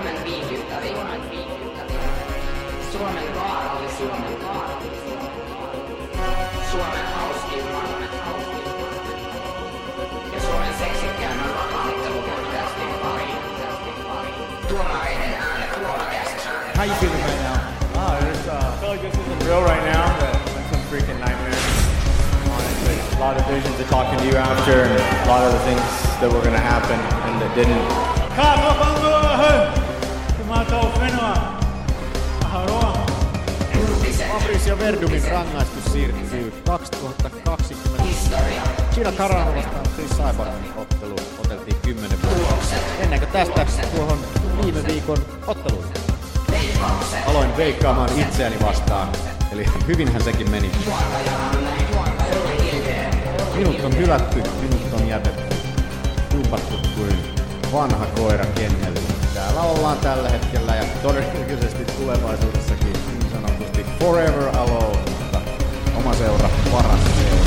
Suomen viihdyttävin. Suomen vaarallisin. Suomen hauskimman. Ja Suomen seksikkäämmän vapaaottelupodcastin pariin. Tuomareiden äänet podcast. How you feeling right now? Oh, it's uh, I feel like this isn't real right now, but it's some freaking nightmare. Honestly, a lot of visions of talking to you after, and a lot of the things that were gonna happen and that didn't. Fabricio Verdumin rangaistus siirtyy 2020. Historia. Chila Carano vastaan Chris Saibanin ottelu oteltiin 10 vuotta. Kuin tästä tuohon viime viikon otteluun. Aloin veikkaamaan itseäni vastaan. Eli hyvinhän sekin meni. Minut on hylätty, minut on jätetty. Dumpattu kuin vanha koira kenneli. Täällä ollaan tällä hetkellä ja todennäköisesti tulevaisuudessakin niin sanotusti forever alone, mutta oma seura paras seura.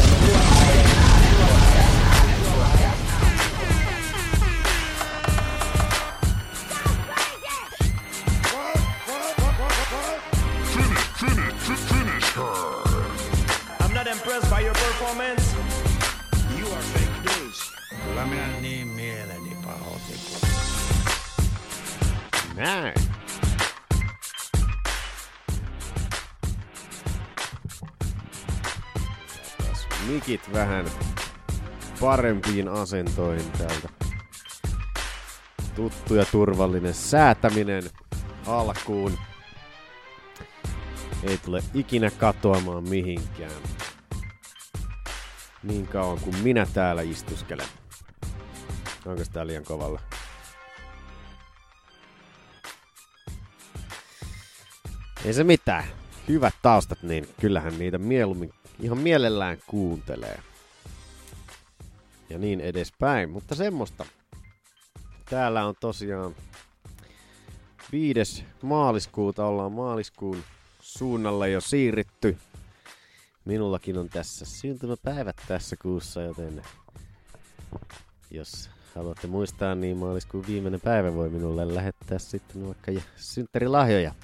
Mikit vähän parempiin asentoihin täältä. Tuttu ja turvallinen säätäminen alkuun. Ei tule ikinä katoamaan mihinkään. Niin kauan kuin minä täällä istuskelen. Onko tää liian kovalla? Ei se mitään. Hyvät taustat, niin kyllähän niitä mieluummin ihan mielellään kuuntelee. Ja niin edespäin. Mutta semmoista. Täällä on tosiaan 5. maaliskuuta ollaan maaliskuun suunnalle jo siirrytty. Minullakin on tässä syntymäpäivät tässä kuussa, joten jos haluatte muistaa, niin maaliskuun viimeinen päivä voi minulle lähettää sitten vaikka ja- synttärilahjoja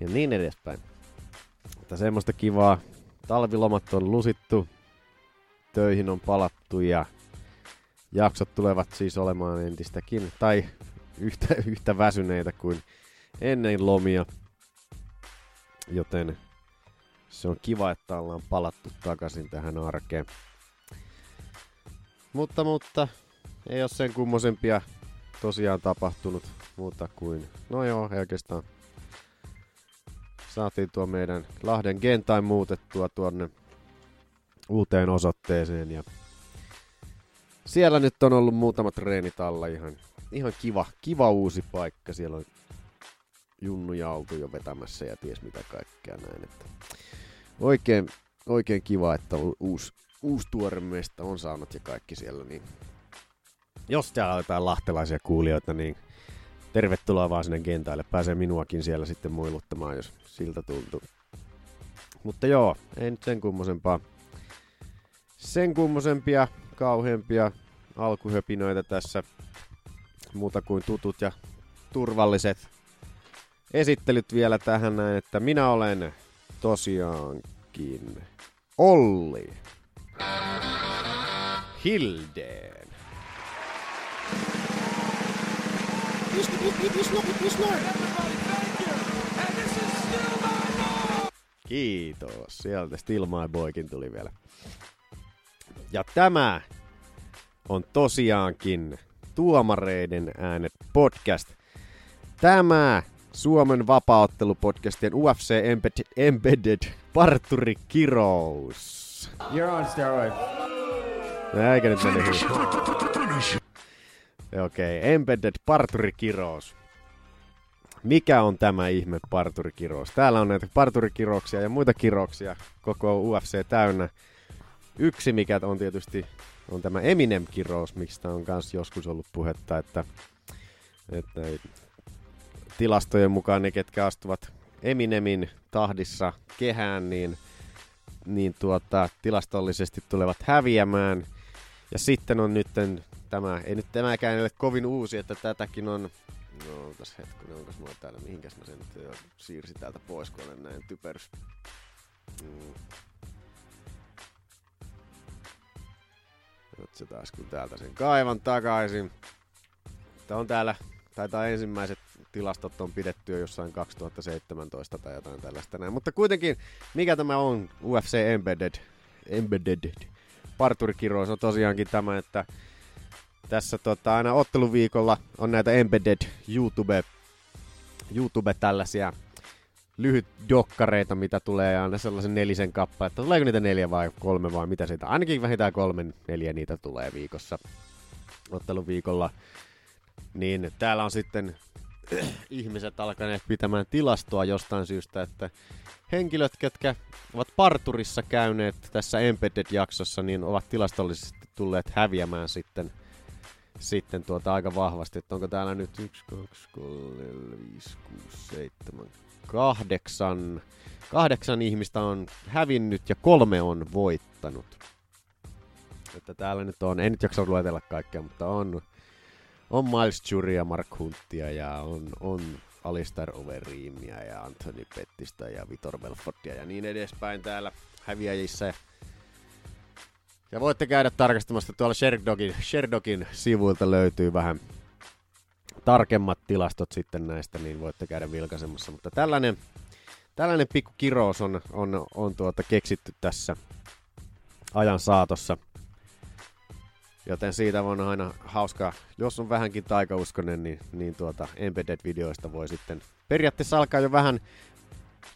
ja niin edespäin. Mutta semmoista kivaa. Talvilomat on lusittu, töihin on palattu ja jaksot tulevat siis olemaan entistäkin, tai yhtä, yhtä väsyneitä kuin ennen lomia. Joten se on kiva, että ollaan palattu takaisin tähän arkeen. Mutta, mutta ei ole sen kummosempia tosiaan tapahtunut muuta kuin, no joo, oikeastaan saatiin tuo meidän Lahden Gentain muutettua tuonne uuteen osoitteeseen ja siellä nyt on ollut muutamat treenit alla ihan, ihan kiva, kiva uusi paikka. Siellä on junnuja oltu jo vetämässä ja ties mitä kaikkea näin. Että oikein, oikein kiva, että uusi, uusi tuore mesta on saanut ja kaikki siellä. Niin jos täällä on jotain lahtelaisia kuulijoita, niin tervetuloa vaan sinne kentälle. Pääsee minuakin siellä sitten muiluttamaan, jos siltä tuntuu. Mutta joo, ei nyt sen kummosempaa. Sen kummosempia, kauheampia alkuhöpinoita tässä. Muuta kuin tutut ja turvalliset esittelyt vielä tähän näin, että minä olen tosiaankin Olli Kiitos. Sieltä Still My Boykin tuli vielä. Ja tämä on tosiaankin Tuomareiden äänet podcast. Tämä Suomen vapaaottelupodcastien UFC Embedded, Embedded Parturi Kirous. You're on steroids. Eikä nyt mene hyvin. Okei, okay. Embedded Parturi Kirous. Mikä on tämä ihme parturikirous? Täällä on näitä parturikirouksia ja muita kirouksia koko UFC täynnä. Yksi, mikä on tietysti on tämä Eminem-kirous, mistä on myös joskus ollut puhetta, että, että tilastojen mukaan ne, ketkä astuvat Eminemin tahdissa kehään, niin, niin tuota, tilastollisesti tulevat häviämään. Ja sitten on nyt tämä, ei nyt tämäkään ole kovin uusi, että tätäkin on No, otas hetkonen, onkas mulla täällä, mihinkäs mä sen nyt siirsin täältä pois, kun olen näin typerys. Mm. Taas, kun täältä sen kaivan takaisin. Tää on täällä, taitaa ensimmäiset tilastot on pidetty jo jossain 2017 tai jotain tällaista näin. Mutta kuitenkin, mikä tämä on UFC Embedded? Embedded. Parturikirous on tosiaankin tämä, että tässä tota, aina otteluviikolla on näitä Embedded YouTube, YouTube tällaisia lyhyt dokkareita, mitä tulee aina sellaisen nelisen kappaletta. Tuleeko niitä neljä vai kolme vai mitä siitä? Ainakin vähintään kolme, neljä niitä tulee viikossa otteluviikolla. Niin täällä on sitten ihmiset alkaneet pitämään tilastoa jostain syystä, että henkilöt, ketkä ovat parturissa käyneet tässä Embedded-jaksossa, niin ovat tilastollisesti tulleet häviämään sitten, sitten tuota aika vahvasti. Että onko täällä nyt 1, 2, 3, 4, 5, 6, 7, 8. Kahdeksan ihmistä on hävinnyt ja kolme on voittanut. Että täällä nyt on, en nyt jaksa luetella kaikkea, mutta on on Miles Juria, Mark Huntia ja on, on Alistair Overeemia ja Anthony Pettistä ja Vitor Belfortia ja niin edespäin täällä häviäjissä. Ja voitte käydä tarkastamassa tuolla Sherdogin, Sherdogin sivuilta löytyy vähän tarkemmat tilastot sitten näistä, niin voitte käydä vilkaisemassa. Mutta tällainen, tällainen pikku kirous on, on, on tuota keksitty tässä ajan saatossa – Joten siitä on aina hauskaa, jos on vähänkin taikauskonen, niin, niin tuota Embedded-videoista voi sitten periaatteessa alkaa jo vähän,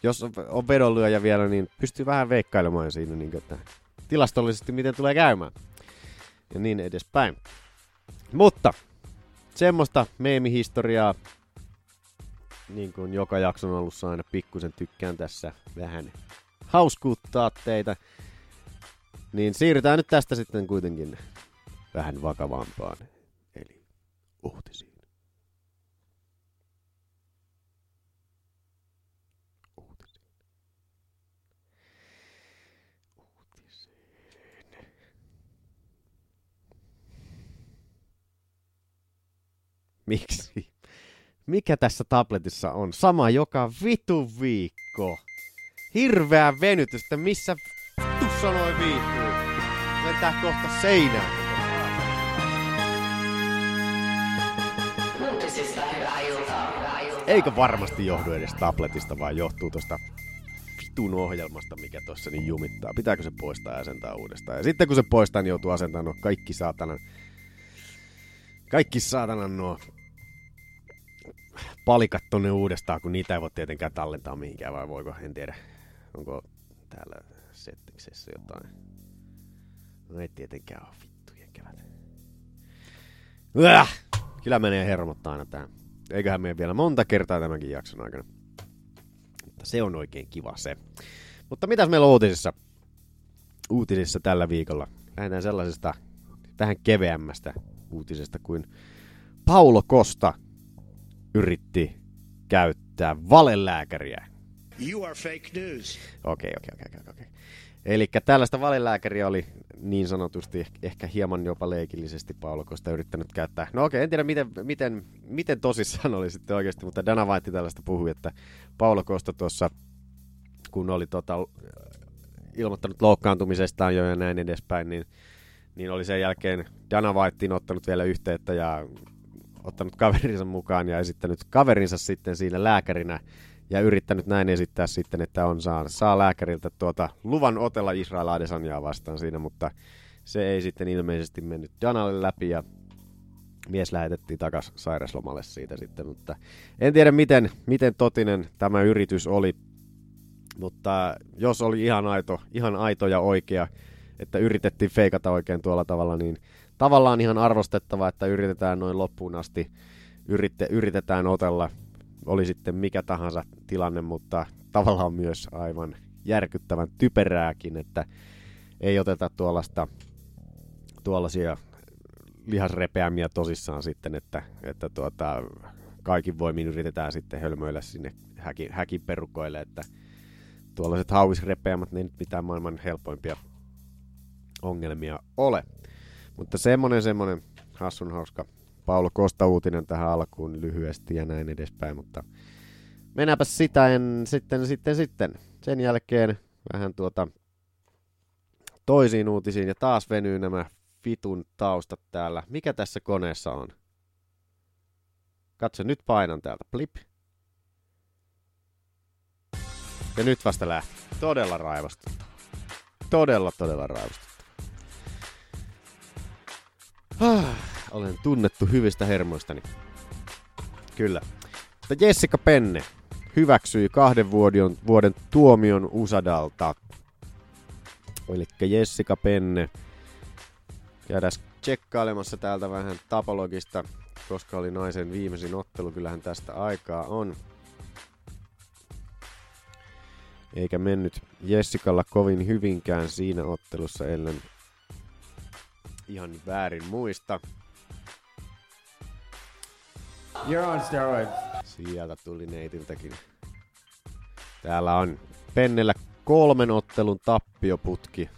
jos on, on vedonlyöjä vielä, niin pystyy vähän veikkailemaan siinä, niin kuin, että tilastollisesti miten tulee käymään. Ja niin edespäin. Mutta semmoista meemihistoriaa, niin kuin joka jakson alussa aina pikkusen tykkään tässä vähän hauskuuttaa teitä. Niin siirrytään nyt tästä sitten kuitenkin vähän vakavampaan, eli uutisiin. Miksi? Mikä tässä tabletissa on? Sama joka vitu viikko. Hirveä venytystä, missä vittu sanoi viikkuu. Lentää kohta seinään. Eikä varmasti johdu edes tabletista, vaan johtuu tosta vitun ohjelmasta, mikä tuossa niin jumittaa. Pitääkö se poistaa ja asentaa uudestaan? Ja sitten kun se poistaa, niin joutuu asentamaan nuo kaikki saatanan... Kaikki saatanan nuo palikat tonne uudestaan, kun niitä ei voi tietenkään tallentaa mihinkään, vai voiko, en tiedä. Onko täällä settiksessä jotain? No ei tietenkään ole vittujen kevät. Äh! Kyllä menee hermottaa aina tää. Eiköhän mene vielä monta kertaa tämänkin jakson aikana. Mutta se on oikein kiva se. Mutta mitäs meillä on uutisissa? Uutisissa tällä viikolla. Lähdetään sellaisesta vähän keveämmästä uutisesta kuin Paulo Kosta yritti käyttää valelääkäriä. You are fake news. Okei, okei, okei, okei, okei. Eli tällaista valelääkäriä oli niin sanotusti eh- ehkä hieman jopa leikillisesti Paulo Kosta yrittänyt käyttää. No okei, en tiedä miten, miten, miten tosissaan oli sitten oikeasti, mutta Dana White tällaista puhui, että Paulo Kosta tuossa, kun oli tota, ilmoittanut loukkaantumisestaan jo ja näin edespäin, niin, niin oli sen jälkeen Dana Whitein ottanut vielä yhteyttä ja ottanut kaverinsa mukaan ja esittänyt kaverinsa sitten siinä lääkärinä ja yrittänyt näin esittää sitten, että on saa, saa lääkäriltä tuota luvan otella Israel Adesanyaa vastaan siinä, mutta se ei sitten ilmeisesti mennyt Danalle läpi ja mies lähetettiin takaisin sairaslomalle siitä sitten, mutta en tiedä miten, miten totinen tämä yritys oli, mutta jos oli ihan aito, ihan aito ja oikea, että yritettiin feikata oikein tuolla tavalla, niin tavallaan ihan arvostettava, että yritetään noin loppuun asti, yritte, yritetään otella oli sitten mikä tahansa tilanne, mutta tavallaan myös aivan järkyttävän typerääkin, että ei oteta tuollaista, tuollaisia lihasrepeämiä tosissaan sitten, että, että tuota, kaikin voimin yritetään sitten hölmöillä sinne häkin, häkin perukoille, että tuollaiset hauisrepeämät, ne ei nyt mitään maailman helpoimpia ongelmia ole. Mutta semmonen semmonen hassun hauska Paulo Kosta uutinen tähän alkuun lyhyesti ja näin edespäin, mutta mennäänpä sitä en, sitten, sitten, sitten. Sen jälkeen vähän tuota toisiin uutisiin ja taas venyy nämä vitun taustat täällä. Mikä tässä koneessa on? Katso, nyt painan täältä. Plip. Ja nyt vasta lähti. Todella raivostuttava. Todella, todella raivostuttava. Ah, olen tunnettu hyvistä hermoistani. Kyllä. Mutta Jessica Penne hyväksyi kahden vuoden, vuoden tuomion Usadalta. Eli Jessica Penne. Käydään tsekkailemassa täältä vähän tapologista, koska oli naisen viimeisin ottelu. Kyllähän tästä aikaa on. Eikä mennyt Jessicalla kovin hyvinkään siinä ottelussa, ellen ihan väärin muista. You're on steroids. Sieltä tuli neitiltäkin. Täällä on Pennellä kolmen ottelun tappioputki.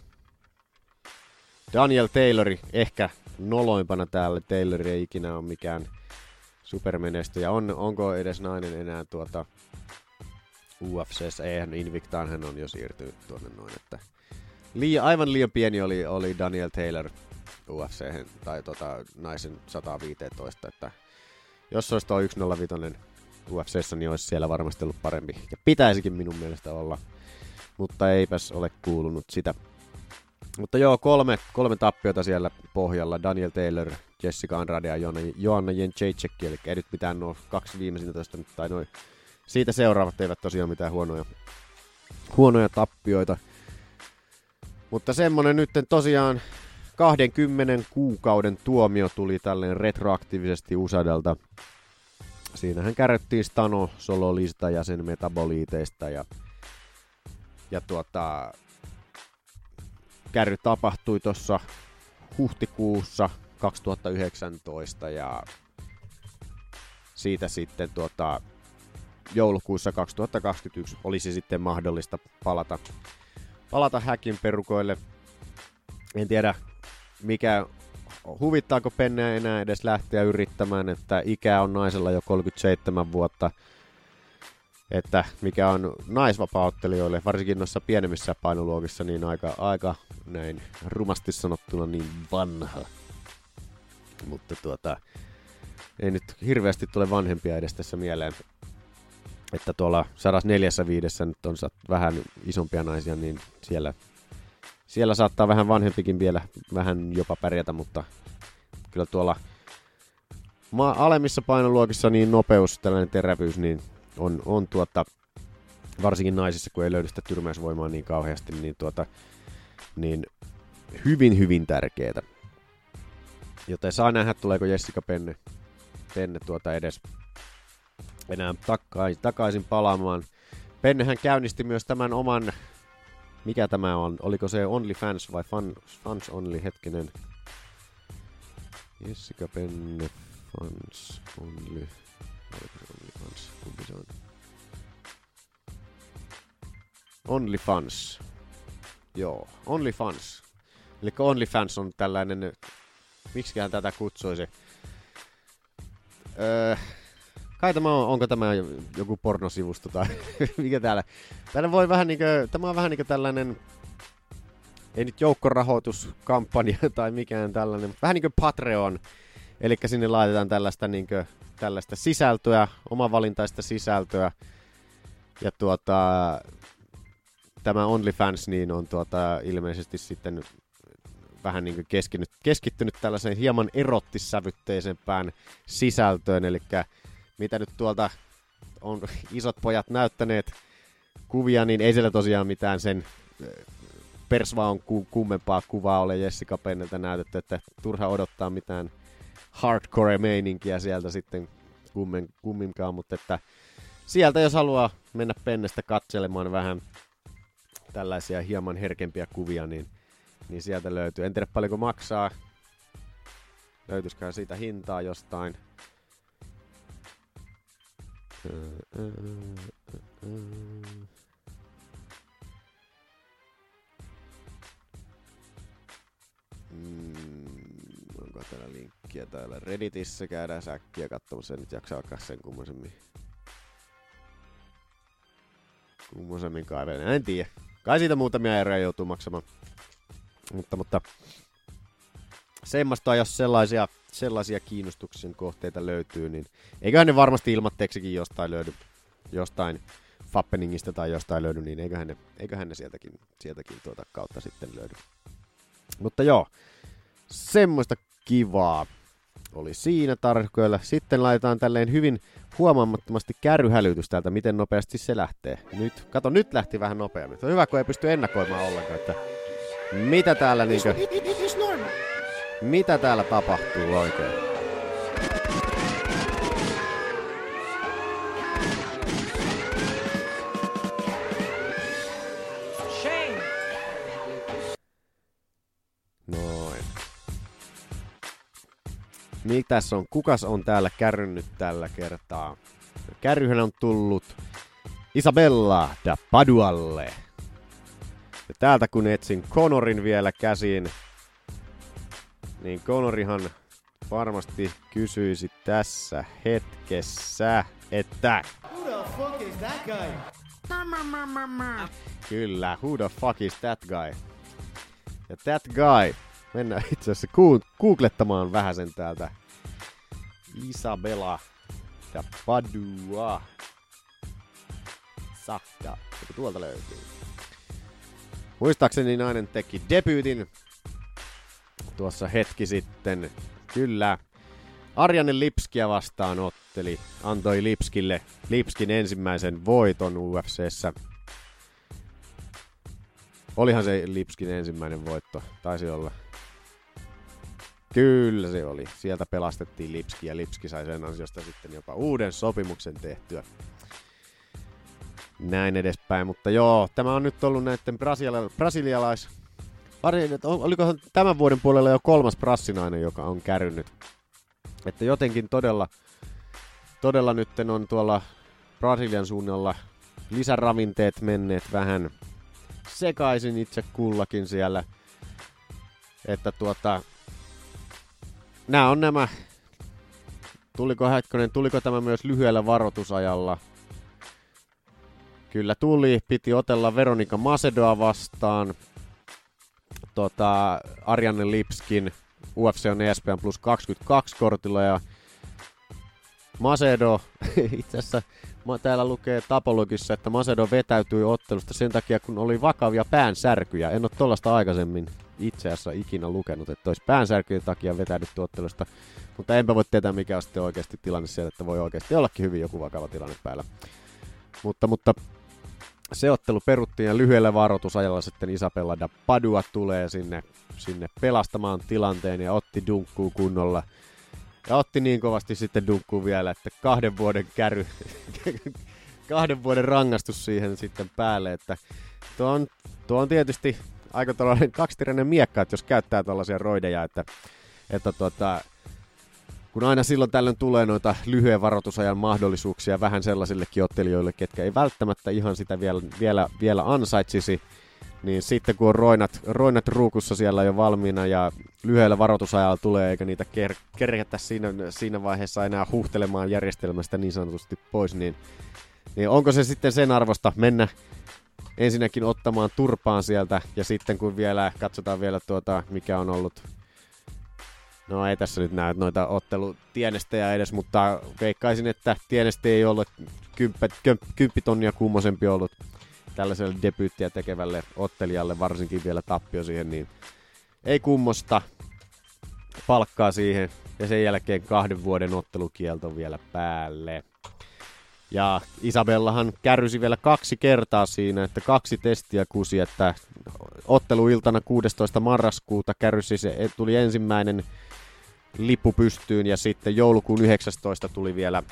Daniel Taylori ehkä noloimpana täällä. Taylor ei ikinä ole mikään supermenestyjä. On, onko edes nainen enää tuota UFCssä? Eihän Invictaan hän on jo siirtynyt tuonne noin. Että liian, aivan liian pieni oli, oli Daniel Taylor UFC tai tota, naisen 115, että jos olisi tuo 105 UFCssä, niin olisi siellä varmasti ollut parempi. Ja pitäisikin minun mielestä olla, mutta eipäs ole kuulunut sitä. Mutta joo, kolme, kolme tappiota siellä pohjalla. Daniel Taylor, Jessica Andrade ja Joanna, Joanna Jędrzejczyk, eli ei nyt mitään nuo kaksi viimeisintä toista, tai noin. Siitä seuraavat eivät tosiaan mitään huonoja, huonoja tappioita. Mutta semmonen nyt tosiaan 20 kuukauden tuomio tuli tälleen retroaktiivisesti Usadalta. Siinähän kärryttiin Stano Sololista ja sen metaboliiteista ja, ja tuota, kärry tapahtui tuossa huhtikuussa 2019 ja siitä sitten tuota, joulukuussa 2021 olisi sitten mahdollista palata, palata häkin perukoille. En tiedä, mikä huvittaako Penneä enää edes lähteä yrittämään, että ikä on naisella jo 37 vuotta, että mikä on naisvapauttelijoille, varsinkin noissa pienemmissä painoluokissa, niin aika, aika näin rumasti sanottuna niin vanha. Mutta tuota, ei nyt hirveästi tule vanhempia edes tässä mieleen. Että tuolla 104 nyt on vähän isompia naisia, niin siellä siellä saattaa vähän vanhempikin vielä vähän jopa pärjätä, mutta kyllä tuolla ma- alemmissa painoluokissa niin nopeus, tällainen terävyys, niin on, on tuota, varsinkin naisissa, kun ei löydy sitä tyrmäysvoimaa niin kauheasti, niin, tuota, niin hyvin, hyvin tärkeää. Joten saa nähdä, tuleeko Jessica Penne, Penne tuota edes enää takaisin, takaisin palaamaan. Pennehän käynnisti myös tämän oman mikä tämä on? Oliko se Only Fans vai fun, Fans Only? Hetkinen. Jessica Penne, Fans Only. Only Fans? Kumpi se on? Only Fans. Joo, Only Fans. Eli Only Fans on tällainen, miksiköhän tätä kutsuisi? Öö, Kai tämä on, onko tämä joku pornosivusto tai mikä täällä. Täällä voi vähän niinkö, tämä on vähän niinkö tällainen, ei nyt joukkorahoituskampanja tai mikään tällainen, mutta vähän niin kuin Patreon. Eli sinne laitetaan tällaista, niinkö, tällaista sisältöä, omavalintaista sisältöä. Ja tuota, tämä OnlyFans niin on tuota, ilmeisesti sitten vähän niin keskittynyt, keskittynyt tällaiseen hieman erottissävytteisempään sisältöön, eli mitä nyt tuolta on isot pojat näyttäneet kuvia, niin ei siellä tosiaan mitään sen persva on ku, kummempaa kuvaa ole Jessica Penneltä näytetty, että turha odottaa mitään hardcore-meininkiä sieltä sitten kummen, kumminkaan, mutta että sieltä jos haluaa mennä Pennestä katselemaan vähän tällaisia hieman herkempiä kuvia, niin, niin sieltä löytyy. En tiedä paljonko maksaa, löytyisikö siitä hintaa jostain. Mm, onko täällä linkkiä täällä Redditissä, käydään säkkiä katsomassa, en nyt jaksa alkaa sen kummosemmin. Kummosemmin kaivelemaan, en tiedä. Kai siitä muutamia euroja joutuu maksamaan. Mutta, mutta semmoista, jos sellaisia, sellaisia kiinnostuksen kohteita löytyy, niin eiköhän ne varmasti ilmatteeksikin jostain löydy, jostain Fappeningista tai jostain löydy, niin eiköhän ne, eiköhän ne sieltäkin, sieltäkin tuota kautta sitten löydy. Mutta joo, semmoista kivaa oli siinä tarkoilla. Sitten laitetaan tälleen hyvin huomaamattomasti kärryhälytys täältä, miten nopeasti se lähtee. Nyt, kato, nyt lähti vähän nopeammin. Se on hyvä, kun ei pysty ennakoimaan ollenkaan, että mitä täällä niinkö, mitä täällä tapahtuu oikein. Noin. Mitäs on? Kukas on täällä kärrynyt tällä kertaa? Kärryhän on tullut Isabella da Padualle. Ja täältä kun etsin Conorin vielä käsiin, niin Conorihan varmasti kysyisi tässä hetkessä, että... Who the fuck is that guy? Kyllä, who the fuck is that guy? Ja that guy, mennään itse asiassa googlettamaan vähän sen täältä. Isabella ja Padua. Sakka, tuolta löytyy. Muistaakseni nainen teki debyytin tuossa hetki sitten. Kyllä. Arjanne Lipskiä vastaan otteli, antoi Lipskille Lipskin ensimmäisen voiton UFCssä. Olihan se Lipskin ensimmäinen voitto, taisi olla. Kyllä se oli. Sieltä pelastettiin Lipski ja Lipski sai sen ansiosta sitten jopa uuden sopimuksen tehtyä. Näin edespäin, mutta joo, tämä on nyt ollut näiden brasilia- brasilialais... Pari, että ol- olikohan tämän vuoden puolella jo kolmas brassinainen, joka on kärrynyt. Että jotenkin todella, todella nyt on tuolla Brasilian suunnalla lisäravinteet menneet vähän sekaisin itse kullakin siellä. Että tuota, nämä on nämä, tuliko hetkonen, tuliko tämä myös lyhyellä varoitusajalla? Kyllä tuli, piti otella Veronika Macedoa vastaan. Tota, Arianne Lipskin, UFC on ESPN plus 22 kortilla ja Macedo, itse asiassa täällä lukee Tapologissa, että Macedo vetäytyi ottelusta sen takia, kun oli vakavia päänsärkyjä. En ole tollasta aikaisemmin itse asiassa ikinä lukenut, että olisi päänsärkyjen takia vetäydytty ottelusta. Mutta enpä voi tietää, mikä on sitten oikeasti tilanne siellä, että voi oikeasti ollakin hyvin joku vakava tilanne päällä. Mutta, mutta se ottelu peruttiin ja lyhyellä varoitusajalla sitten Isabella da Padua tulee sinne, sinne pelastamaan tilanteen ja otti dunkkuun kunnolla. Ja otti niin kovasti sitten dunkkuun vielä, että kahden vuoden käry, kahden vuoden rangaistus siihen sitten päälle, että tuo on, tuo on tietysti aika tällainen kaksiteräinen miekka, että jos käyttää tällaisia roideja, että, että tuota, kun aina silloin tällöin tulee noita lyhyen varoitusajan mahdollisuuksia vähän sellaisillekin ottelijoille, ketkä ei välttämättä ihan sitä vielä, vielä, vielä ansaitsisi, niin sitten kun on roinat, roinat ruukussa siellä jo valmiina ja lyhyellä varoitusajalla tulee, eikä niitä ker- kerketä siinä, siinä vaiheessa enää huhtelemaan järjestelmästä niin sanotusti pois, niin, niin onko se sitten sen arvosta mennä ensinnäkin ottamaan turpaan sieltä ja sitten kun vielä katsotaan vielä tuota, mikä on ollut No ei tässä nyt näy noita ottelutienestejä edes, mutta veikkaisin, että tieneste ei ollut kymppitonnia kummosempi ollut tällaiselle debyyttiä tekevälle ottelijalle, varsinkin vielä tappio siihen, niin ei kummosta palkkaa siihen ja sen jälkeen kahden vuoden ottelukielto vielä päälle. Ja Isabellahan kärrysi vielä kaksi kertaa siinä, että kaksi testiä kusi, että otteluiltana 16. marraskuuta kärrysi se, tuli ensimmäinen lippu pystyyn ja sitten joulukuun 19 tuli vielä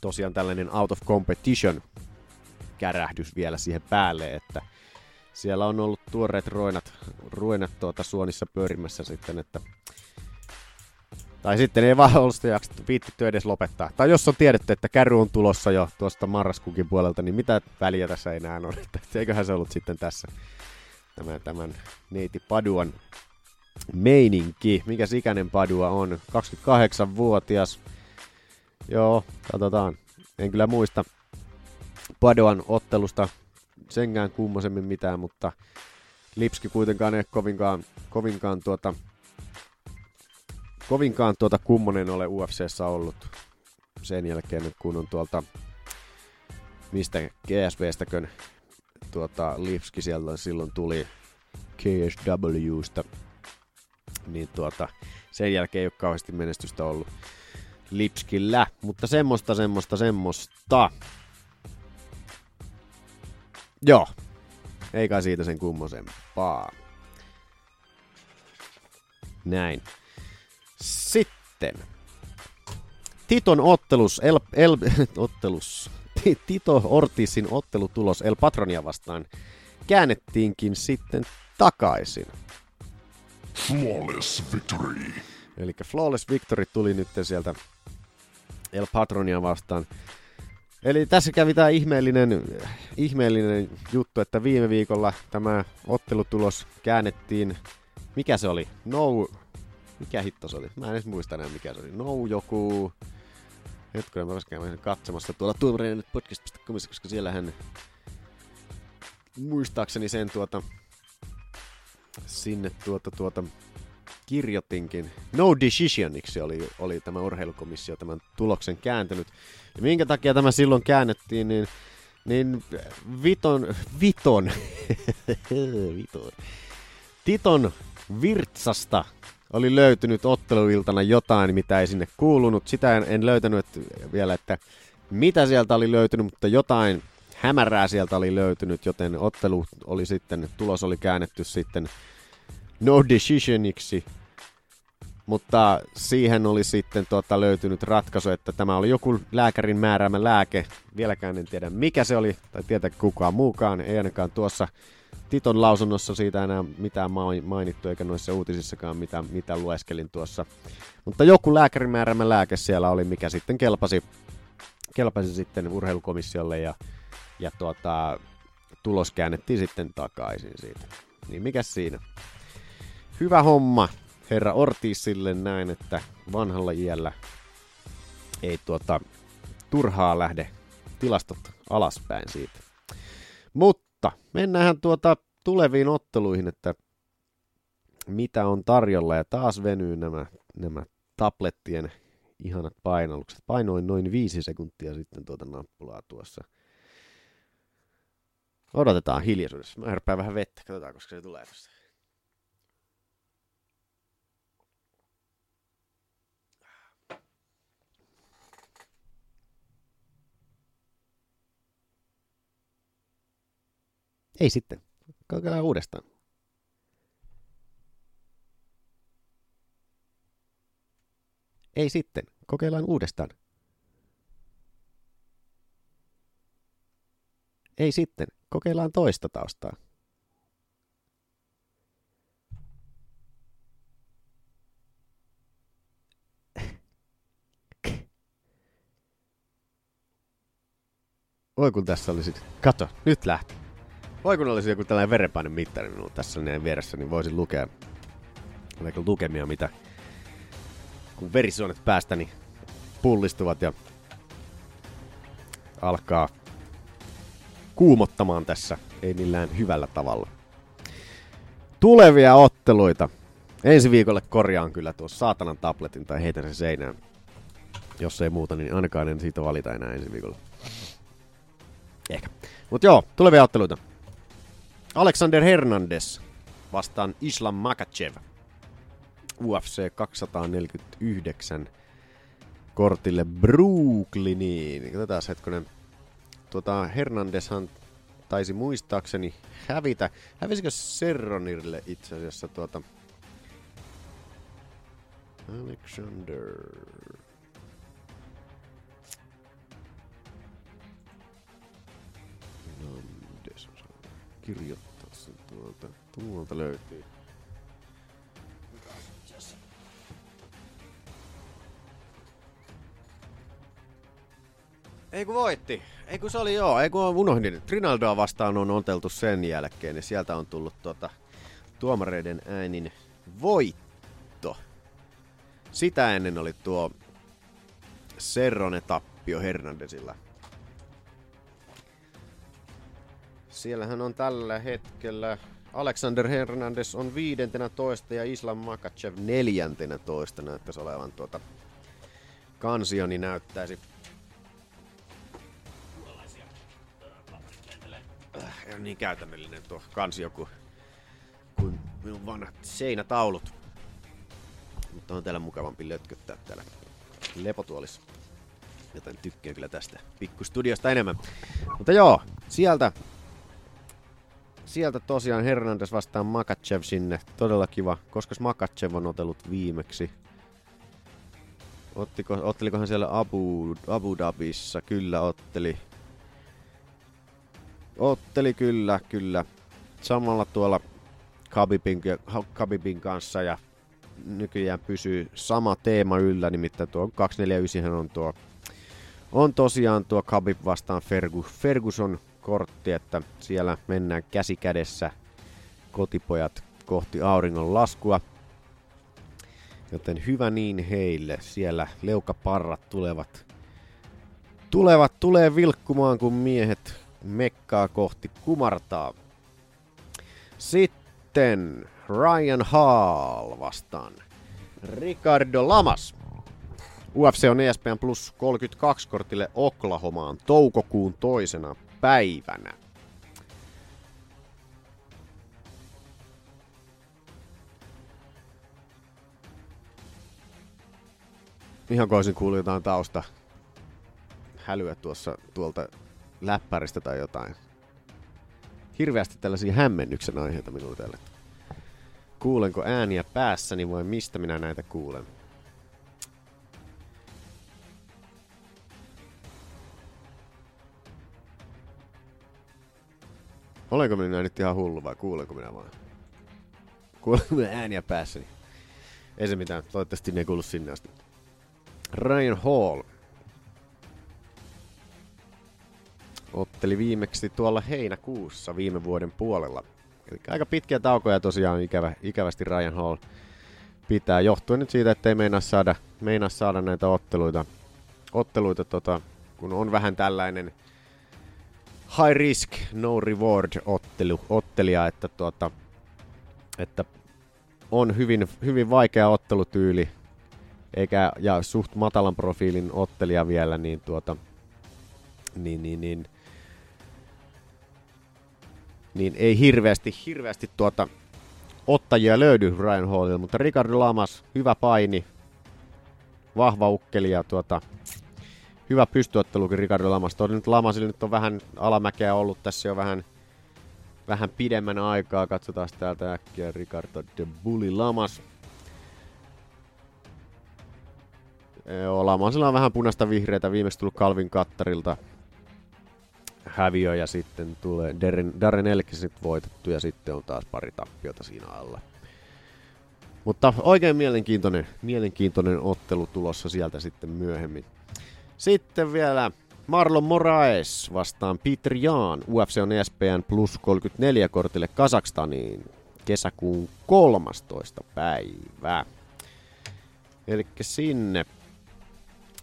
tosiaan tällainen out of competition kärähdys vielä siihen päälle, että siellä on ollut tuoreet roinat, ruinat tuota suonissa pyörimässä sitten, että tai sitten ei vaan ollut sitä jaksettu, viittitty edes lopettaa. Tai jos on tiedetty, että kärry on tulossa jo tuosta marraskuukin puolelta, niin mitä väliä tässä enää on, että eiköhän se ollut sitten tässä tämän, tämän neiti Paduan meininki. Mikä ikäinen Padua on? 28-vuotias. Joo, katsotaan. En kyllä muista Paduan ottelusta senkään kummosemmin mitään, mutta Lipski kuitenkaan ei kovinkaan, kovinkaan tuota, kovinkaan tuota kummonen ole UFCssä ollut sen jälkeen, kun on tuolta mistä GSVstäkön tuota, Lipski sieltä silloin tuli KSWstä, niin tuota, sen jälkeen ei ole kauheasti menestystä ollut Lipskillä, mutta semmoista, semmoista, semmoista. Joo, eikä siitä sen kummosempaa. Näin. Sitten. Titon ottelus, El, El, ottelus, Tito Ortisin ottelutulos El Patronia vastaan käännettiinkin sitten takaisin. Flawless victory. Eli Flawless Victory tuli nyt sieltä El Patronia vastaan. Eli tässä kävi tämä ihmeellinen, ihmeellinen juttu, että viime viikolla tämä ottelutulos käännettiin, mikä se oli? No, mikä hitto se oli? Mä en edes muista enää mikä se oli. No joku, hetkinen mä käyn katsomassa tuolla tuomareiden podcast.comissa, koska siellähän muistaakseni sen tuota, sinne tuota, tuota, kirjoitinkin. No Decisioniksi oli, oli tämä urheilukomissio tämän tuloksen kääntänyt. Ja minkä takia tämä silloin käännettiin, niin, niin Viton, Viton, Viton, Titon Virtsasta oli löytynyt otteluiltana jotain, mitä ei sinne kuulunut. Sitä en, en löytänyt vielä, että mitä sieltä oli löytynyt, mutta jotain hämärää sieltä oli löytynyt, joten ottelu oli sitten, tulos oli käännetty sitten no decisioniksi. Mutta siihen oli sitten tuota, löytynyt ratkaisu, että tämä oli joku lääkärin määräämä lääke. Vieläkään en tiedä mikä se oli, tai tietää kukaan muukaan, ei ainakaan tuossa Titon lausunnossa siitä enää mitään mainittu, eikä noissa uutisissakaan mitä, mitä lueskelin tuossa. Mutta joku lääkärin määräämä lääke siellä oli, mikä sitten kelpasi, kelpasi sitten urheilukomissiolle ja, ja tuota, tulos käännettiin sitten takaisin siitä. Niin mikä siinä? Hyvä homma herra Ortisille näin, että vanhalla iällä ei tuota, turhaa lähde tilastot alaspäin siitä. Mutta mennään tuota tuleviin otteluihin, että mitä on tarjolla ja taas venyy nämä, nämä tablettien ihanat painallukset. Painoin noin viisi sekuntia sitten tuota nappulaa tuossa. Odotetaan hiljaisuudessa. Mä herpään vähän vettä, katsotaan koska se tulee tuosta. Ei sitten. Kokeillaan uudestaan. Ei sitten. Kokeillaan uudestaan. Ei sitten. Kokeillaan toista taustaa. Oi kun tässä olisi... Kato, nyt lähti. Voi kun olisi joku tällainen verenpainen mittari minulla tässä näin vieressä, niin voisin lukea vaikka lukemia, mitä kun verisuonet päästäni pullistuvat ja alkaa kuumottamaan tässä, ei millään hyvällä tavalla. Tulevia otteluita. Ensi viikolle korjaan kyllä tuossa saatanan tabletin tai heitän sen seinään. Jos ei muuta, niin ainakaan en siitä valita enää ensi viikolla. Ehkä. Mutta joo, tulevia otteluita. Alexander Hernandez vastaan Islam Makachev. UFC 249 kortille Brooklyniin. Katsotaan hetkonen. Tuota, Hernandezhan taisi muistaakseni hävitä. Hävisikö Serronirille itse asiassa tuota... Alexander... Kirjoittaa sen tuolta. Tuolta löytyy. Ei kun voitti. Ei kun se oli joo. Ei kun unohdin. Rinaldoa vastaan on oteltu sen jälkeen. Ja sieltä on tullut tuota, tuomareiden äänin voitto. Sitä ennen oli tuo Serrone tappio Hernandesilla. Siellähän on tällä hetkellä Alexander Hernandez on viidentenä toista ja Islam Makachev neljäntenä toista näyttäisi olevan tuota kansioni näyttäisi. Ei ole niin käytännöllinen tuo kansio kuin, kuin minun vanhat seinätaulut. Mutta on täällä mukavampi lötköttää täällä lepotuolissa. Joten tykkään kyllä tästä pikkustudiosta enemmän. Mutta joo, sieltä sieltä tosiaan Hernandez vastaan Makachev sinne. Todella kiva. Koska Makachev on otellut viimeksi? Ottiko, ottelikohan siellä Abu, Abu Dhabissa? Kyllä otteli. Otteli kyllä, kyllä. Samalla tuolla Khabibin, Khabibin kanssa ja nykyään pysyy sama teema yllä, nimittäin tuo 249 on tuo on tosiaan tuo Khabib vastaan Fergus, Ferguson kortti, että siellä mennään käsi kädessä kotipojat kohti auringon laskua. Joten hyvä niin heille. Siellä leukaparrat tulevat, tulevat tulee vilkkumaan, kun miehet mekkaa kohti kumartaa. Sitten Ryan Hall vastaan Ricardo Lamas. UFC on ESPN Plus 32 kortille Oklahomaan toukokuun toisena päivänä. Ihan koisin kuuluu jotain tausta hälyä tuossa tuolta läppäristä tai jotain. Hirveästi tällaisia hämmennyksen aiheita minulle tälle. Kuulenko ääniä päässäni vai mistä minä näitä kuulen? Olenko minä nyt ihan hullu vai kuulenko minä vaan? Kuulenko minä ääniä päässäni? Ei se mitään, toivottavasti ne kuulu sinne asti. Ryan Hall. Otteli viimeksi tuolla heinäkuussa viime vuoden puolella. Eli aika pitkiä taukoja tosiaan ikävä, ikävästi Ryan Hall pitää. Johtuen nyt siitä, että ei meinaa saada, meinaa saada näitä otteluita, otteluita tota, kun on vähän tällainen high risk, no reward ottelu, ottelija, että, tuota, että on hyvin, hyvin vaikea ottelutyyli, eikä, ja suht matalan profiilin ottelija vielä, niin tuota, niin, niin, niin, niin ei hirveästi, hirveästi tuota, ottajia löydy Ryan Hallilla, mutta Ricardo Lamas, hyvä paini, vahva ukkeli ja tuota, hyvä pystyottelukin Ricardo Lamas. Toi nyt Lamasille nyt on vähän alamäkeä ollut tässä jo vähän, vähän pidemmän aikaa. Katsotaan täältä äkkiä Ricardo de Bulli Lamas. Joo, Lamasilla on vähän punaista vihreitä. Viimeksi tullut Calvin Kattarilta häviö ja sitten tulee Darren, Darren Elkis nyt voitettu ja sitten on taas pari tappiota siinä alla. Mutta oikein mielenkiintoinen, mielenkiintoinen ottelu tulossa sieltä sitten myöhemmin. Sitten vielä Marlon Moraes vastaan Peter Jaan. UFC on ESPN plus 34 kortille Kasakstaniin kesäkuun 13. päivä. Eli sinne.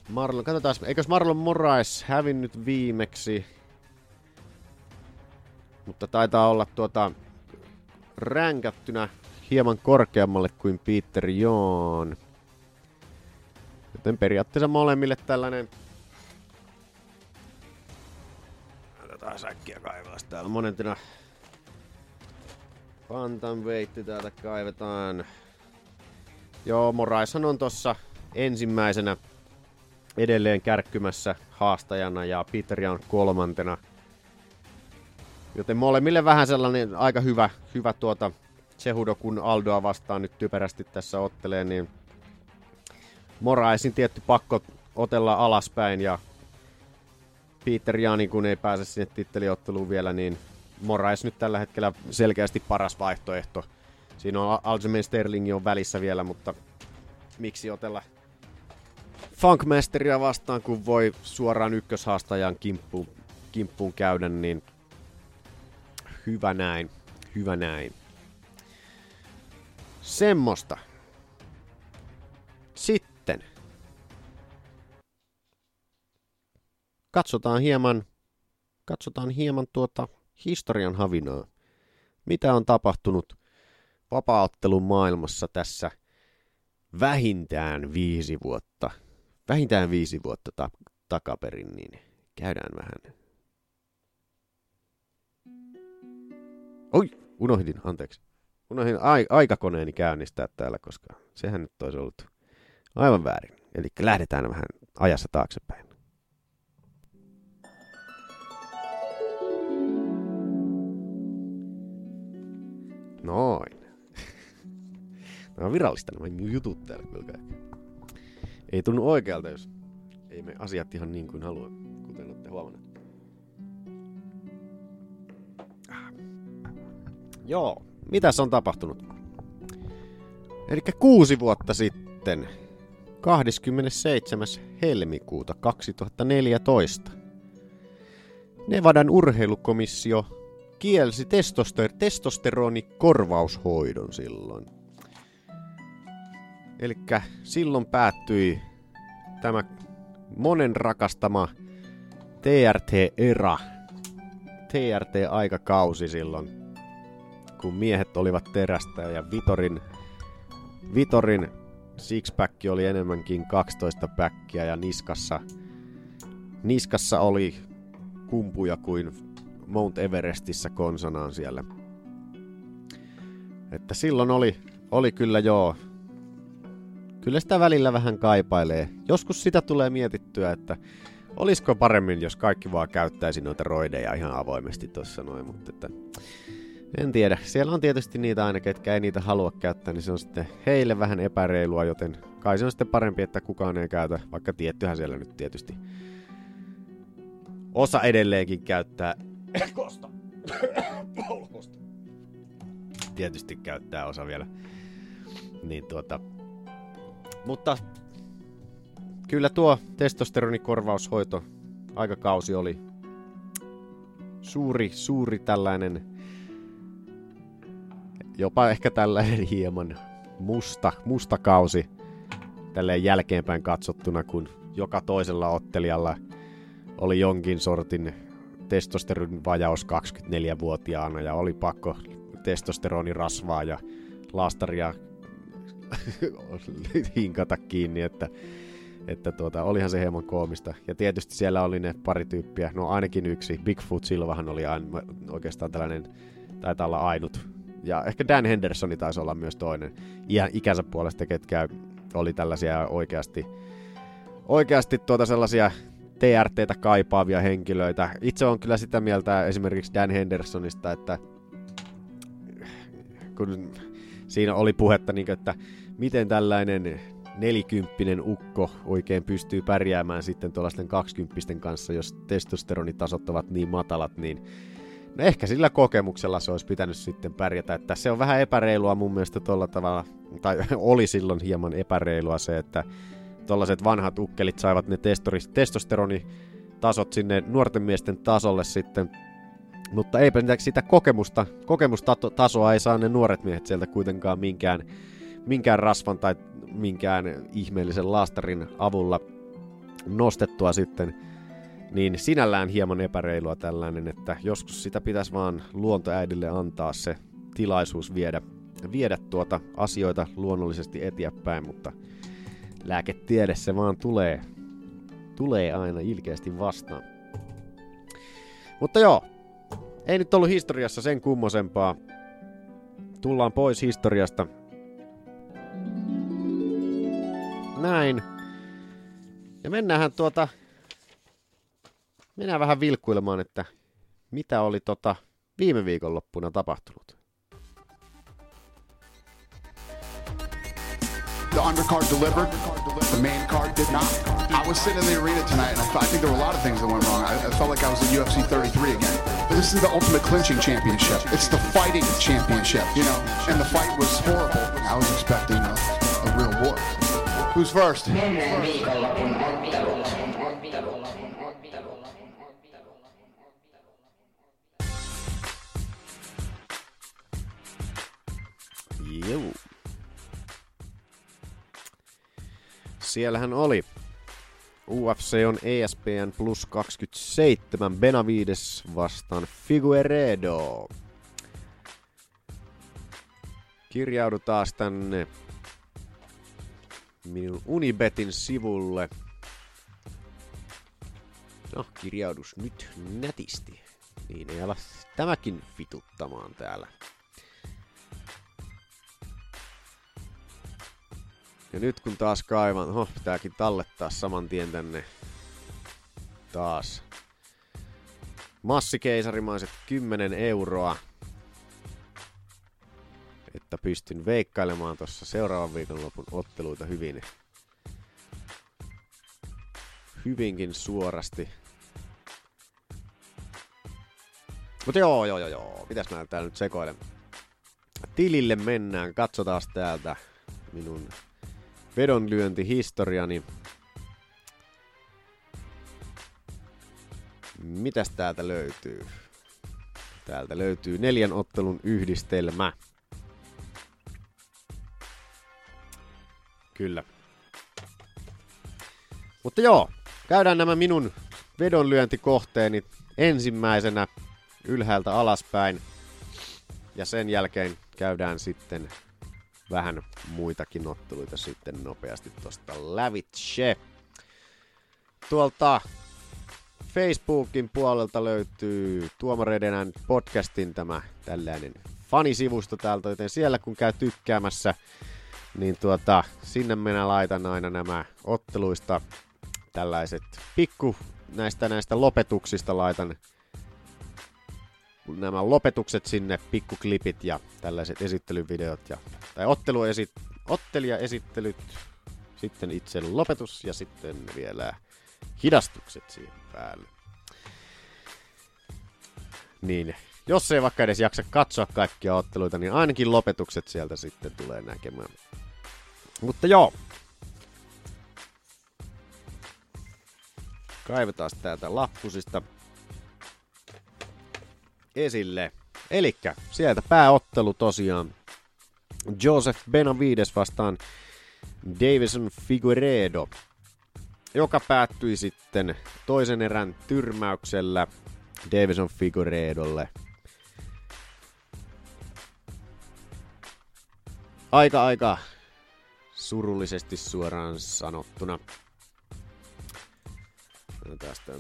Marlon, katsotaan, eikös Marlon Moraes hävinnyt viimeksi? Mutta taitaa olla tuota ränkättynä hieman korkeammalle kuin Peter Jaan. Joten periaatteessa molemmille tällainen taas äkkiä kaivaa täällä monentina. veitti täältä kaivetaan. Joo, Moraishan on tossa ensimmäisenä edelleen kärkkymässä haastajana ja Peter on kolmantena. Joten molemmille vähän sellainen aika hyvä, hyvä tuota Cehudo, kun Aldoa vastaan nyt typerästi tässä ottelee, niin Moraisin tietty pakko otella alaspäin ja Peter Jani, kun ei pääse sinne titteliotteluun vielä, niin Morais nyt tällä hetkellä selkeästi paras vaihtoehto. Siinä on Aljamain Sterling on välissä vielä, mutta miksi otella Funkmasteria vastaan, kun voi suoraan ykköshaastajan kimppuun, kimppuun käydä, niin hyvä näin, hyvä näin. Semmosta. Sitten. Katsotaan hieman, katsotaan hieman tuota historian havinaa. Mitä on tapahtunut vapaaottelun maailmassa tässä vähintään viisi vuotta, vähintään viisi vuotta ta- takaperin, niin käydään vähän. Oi, unohdin, anteeksi. Unohdin ai- aikakoneeni käynnistää täällä, koska sehän nyt olisi ollut aivan väärin. Eli lähdetään vähän ajassa taaksepäin. Noin. Nämä on virallista nämä jutut täällä kyllä Ei tunnu oikealta, jos ei me asiat ihan niin kuin haluaa, kuten olette huomanneet. Joo, mitäs on tapahtunut? Eli kuusi vuotta sitten, 27. helmikuuta 2014, Nevadan urheilukomissio kielsi testoster- testosteronikorvaushoidon silloin. Eli silloin päättyi tämä monen rakastama TRT-era, TRT-aikakausi silloin, kun miehet olivat terästä ja Vitorin, Vitorin sixpack oli enemmänkin 12 päkkiä ja niskassa, niskassa oli kumpuja kuin Mount Everestissä konsanaan siellä. Että silloin oli, oli kyllä joo. Kyllä sitä välillä vähän kaipailee. Joskus sitä tulee mietittyä, että olisiko paremmin, jos kaikki vaan käyttäisi noita roideja ihan avoimesti tuossa noin, mutta että en tiedä. Siellä on tietysti niitä aina, ketkä ei niitä halua käyttää, niin se on sitten heille vähän epäreilua, joten kai se on sitten parempi, että kukaan ei käytä, vaikka tiettyhän siellä nyt tietysti osa edelleenkin käyttää Kosta. Tietysti käyttää osa vielä. Niin tuota. Mutta kyllä tuo testosteronikorvaushoito aikakausi oli suuri, suuri tällainen, jopa ehkä tällainen hieman musta, musta kausi tälleen jälkeenpäin katsottuna, kun joka toisella ottelijalla oli jonkin sortin testosteronin vajaus 24-vuotiaana ja oli pakko testosteronirasvaa ja laastaria hinkata kiinni, että, että tuota, olihan se hieman koomista. Ja tietysti siellä oli ne pari tyyppiä, no ainakin yksi, Bigfoot Silvahan oli ain, oikeastaan tällainen, taitaa olla ainut. Ja ehkä Dan Hendersoni taisi olla myös toinen, ihan ikänsä puolesta, ketkä oli tällaisia oikeasti, oikeasti tuota sellaisia TRTtä kaipaavia henkilöitä. Itse on kyllä sitä mieltä esimerkiksi Dan Hendersonista, että kun siinä oli puhetta, niin että miten tällainen nelikymppinen ukko oikein pystyy pärjäämään sitten tuollaisten kaksikymppisten kanssa, jos testosteronitasot ovat niin matalat, niin no ehkä sillä kokemuksella se olisi pitänyt sitten pärjätä. Että se on vähän epäreilua mun mielestä tuolla tavalla, tai oli silloin hieman epäreilua se, että tuollaiset vanhat ukkelit saivat ne testosteronitasot sinne nuorten miesten tasolle sitten. Mutta eipä sitä kokemusta, kokemustasoa ei saa ne nuoret miehet sieltä kuitenkaan minkään, minkään rasvan tai minkään ihmeellisen laastarin avulla nostettua sitten. Niin sinällään hieman epäreilua tällainen, että joskus sitä pitäisi vaan luontoäidille antaa se tilaisuus viedä, viedä tuota asioita luonnollisesti eteenpäin, mutta lääketiede se vaan tulee, tulee aina ilkeästi vastaan. Mutta joo, ei nyt ollut historiassa sen kummosempaa. Tullaan pois historiasta. Näin. Ja mennään tuota... Mennään vähän vilkkuilemaan, että mitä oli tota viime viikonloppuna tapahtunut. The undercard delivered. The main card did not. I was sitting in the arena tonight, and I, thought, I think there were a lot of things that went wrong. I, I felt like I was at UFC 33 again. But this is the ultimate clinching championship. It's the fighting championship, you know. And the fight was horrible. I was expecting a, a real war. Who's first? Juu. Siellähän oli. UFC on ESPN plus 27 Benavides vastaan Figueredo. Kirjaudu taas tänne minun Unibetin sivulle. No, kirjaudus nyt nätisti. Niin ei ala tämäkin vituttamaan täällä. Ja nyt kun taas kaivan, oho, pitääkin tallettaa saman tien tänne taas. Massikeisarimaiset 10 euroa. Että pystyn veikkailemaan tuossa seuraavan viikonlopun otteluita hyvin. Hyvinkin suorasti. Mutta joo, joo, joo, joo. Mitäs mä täällä nyt sekoilen? Tilille mennään. Katsotaan täältä minun vedonlyöntihistoriani. Mitäs täältä löytyy? Täältä löytyy neljän ottelun yhdistelmä. Kyllä. Mutta joo, käydään nämä minun vedonlyöntikohteeni ensimmäisenä ylhäältä alaspäin. Ja sen jälkeen käydään sitten vähän muitakin otteluita sitten nopeasti tosta lävitse. Tuolta Facebookin puolelta löytyy Tuomareiden podcastin tämä tällainen fanisivusto täältä, joten siellä kun käy tykkäämässä, niin tuota, sinne minä laitan aina nämä otteluista tällaiset pikku näistä näistä lopetuksista laitan nämä lopetukset sinne, pikkuklipit ja tällaiset esittelyvideot ja, tai otteluesit, ottelijaesittelyt, sitten itse lopetus ja sitten vielä hidastukset siihen päälle. Niin, jos ei vaikka edes jaksa katsoa kaikkia otteluita, niin ainakin lopetukset sieltä sitten tulee näkemään. Mutta joo. Kaivetaan täältä lappusista esille. Elikkä sieltä pääottelu tosiaan. Joseph Benavides vastaan Davison Figueredo, joka päättyi sitten toisen erän tyrmäyksellä Davison Figueredolle. Aika aika surullisesti suoraan sanottuna. Tästä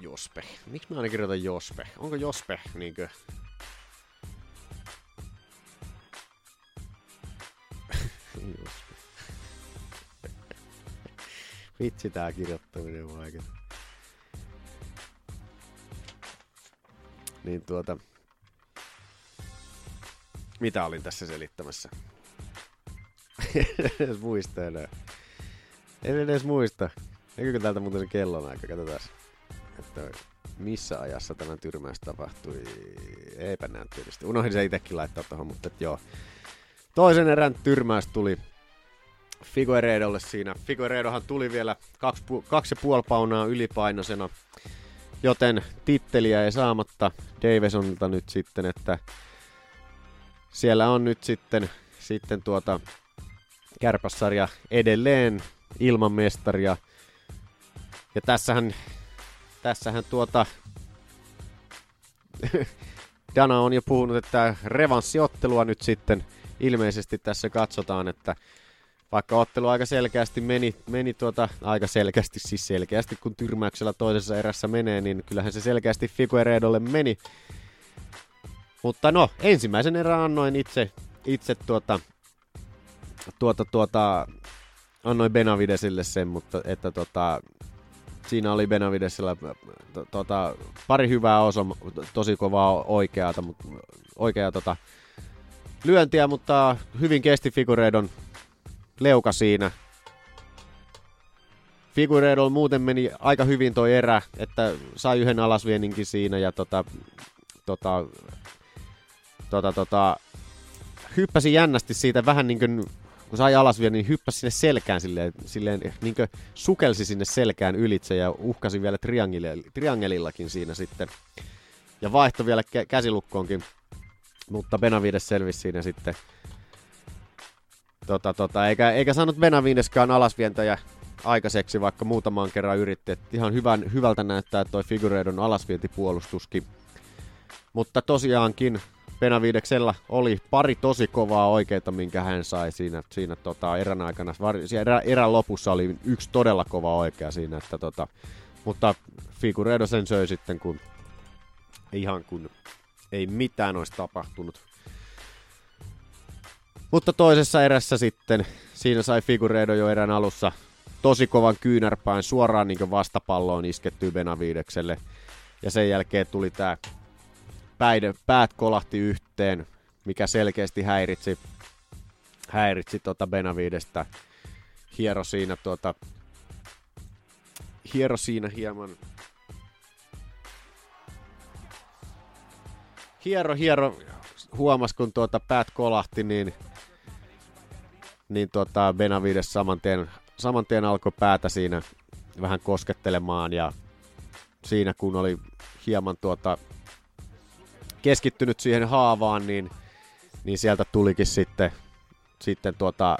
Jospe. Miksi mä aina kirjoitan Jospe? Onko Jospe niinkö... Jospe. Vitsi tää kirjoittaminen on vaikea. Niin tuota... Mitä olin tässä selittämässä? en edes muista enää. En edes muista. Näkyykö täältä muuten se kellon aika? Katsotaan että missä ajassa tämä tyrmäys tapahtui. Eipä näy tietysti. Unohdin se itsekin laittaa tuohon, mutta joo. Toisen erän tyrmäys tuli Figueredolle siinä. Figueredohan tuli vielä kaksi, kaksi ja puoli paunaa ylipainoisena, joten titteliä ei saamatta Davisonilta nyt sitten, että siellä on nyt sitten, sitten tuota kärpässarja edelleen ilman mestaria. Ja tässähän tässähän tuota... Dana on jo puhunut, että revanssiottelua nyt sitten ilmeisesti tässä katsotaan, että vaikka ottelu aika selkeästi meni, meni tuota, aika selkeästi, siis selkeästi kun tyrmäyksellä toisessa erässä menee, niin kyllähän se selkeästi Figueredolle meni. Mutta no, ensimmäisen erän annoin itse, itse tuota, tuota, tuota, annoin Benavidesille sen, mutta että tota, siinä oli Benavidesilla to, tota, pari hyvää osa, tosi kovaa oikeata, oikeaa tota, lyöntiä, mutta hyvin kesti Figuredon leuka siinä. Figuredon muuten meni aika hyvin toi erä, että sai yhden alasvieninkin siinä ja tota, tota, tota, tota, hyppäsi jännästi siitä vähän niin kuin kun sai alas vielä, niin hyppäsi sinne selkään silleen, silleen niin sukelsi sinne selkään ylitse ja uhkasi vielä triangelillakin siinä sitten. Ja vaihtoi vielä kä- käsilukkoonkin Mutta Benavides selvisi siinä sitten. Tota, tota, eikä, eikä saanut Benavideskaan alasvientäjä aikaiseksi, vaikka muutamaan kerran yritti. Et ihan hyvän, hyvältä näyttää toi Figuredon alasvientipuolustuskin. Mutta tosiaankin Benavideksella oli pari tosi kovaa oikeita, minkä hän sai siinä, siinä tota, erän aikana. Siinä erä, erän lopussa oli yksi todella kova oikea siinä, että tota, mutta Figuredo sen söi sitten, kun ihan kun ei mitään olisi tapahtunut. Mutta toisessa erässä sitten, siinä sai Figuredo jo erän alussa tosi kovan kyynärpäin suoraan niin vastapalloon iskettyy Benavidekselle. Ja sen jälkeen tuli tämä päide, päät kolahti yhteen, mikä selkeästi häiritsi, häiritsi tota Benavidestä. Hiero siinä, tuota, hiero siinä hieman hiero, hiero huomas, kun tuota päät kolahti, niin, niin tuota Benavides saman tien, saman tien alkoi päätä siinä vähän koskettelemaan ja siinä kun oli hieman tuota keskittynyt siihen haavaan, niin, niin sieltä tulikin sitten, sitten tuota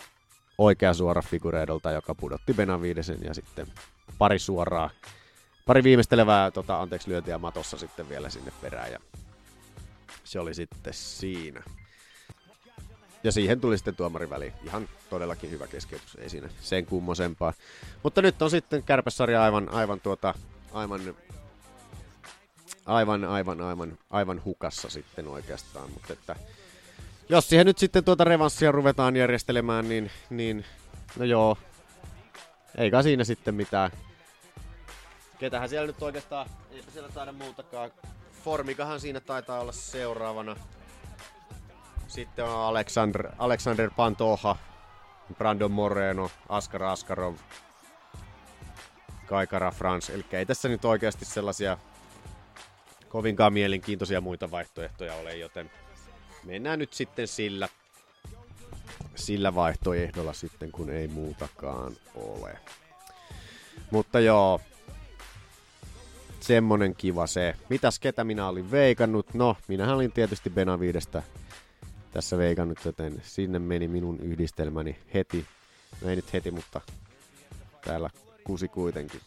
oikea suora Figuredolta, joka pudotti Benavidesen ja sitten pari suoraa, pari viimeistelevää tota, anteeksi lyöntiä matossa sitten vielä sinne perään ja se oli sitten siinä. Ja siihen tuli sitten tuomariväli. Ihan todellakin hyvä keskeytys, ei siinä sen kummosempaa. Mutta nyt on sitten kärpäsarja aivan, aivan tuota, aivan aivan, aivan, aivan, aivan hukassa sitten oikeastaan. Mutta että, jos siihen nyt sitten tuota revanssia ruvetaan järjestelemään, niin, niin no joo, eikä siinä sitten mitään. Ketähän siellä nyt oikeastaan, eipä siellä taida muutakaan. Formikahan siinä taitaa olla seuraavana. Sitten on Alexander, Alexander Pantoha, Brandon Moreno, Askar Askarov, Kaikara France. Eli ei tässä nyt oikeasti sellaisia kovinkaan mielenkiintoisia muita vaihtoehtoja ole, joten mennään nyt sitten sillä, sillä vaihtoehdolla sitten, kun ei muutakaan ole. Mutta joo, semmonen kiva se. Mitäs ketä minä olin veikannut? No, minähän olin tietysti Benavidestä tässä veikannut, joten sinne meni minun yhdistelmäni heti. No ei nyt heti, mutta täällä kusi kuitenkin.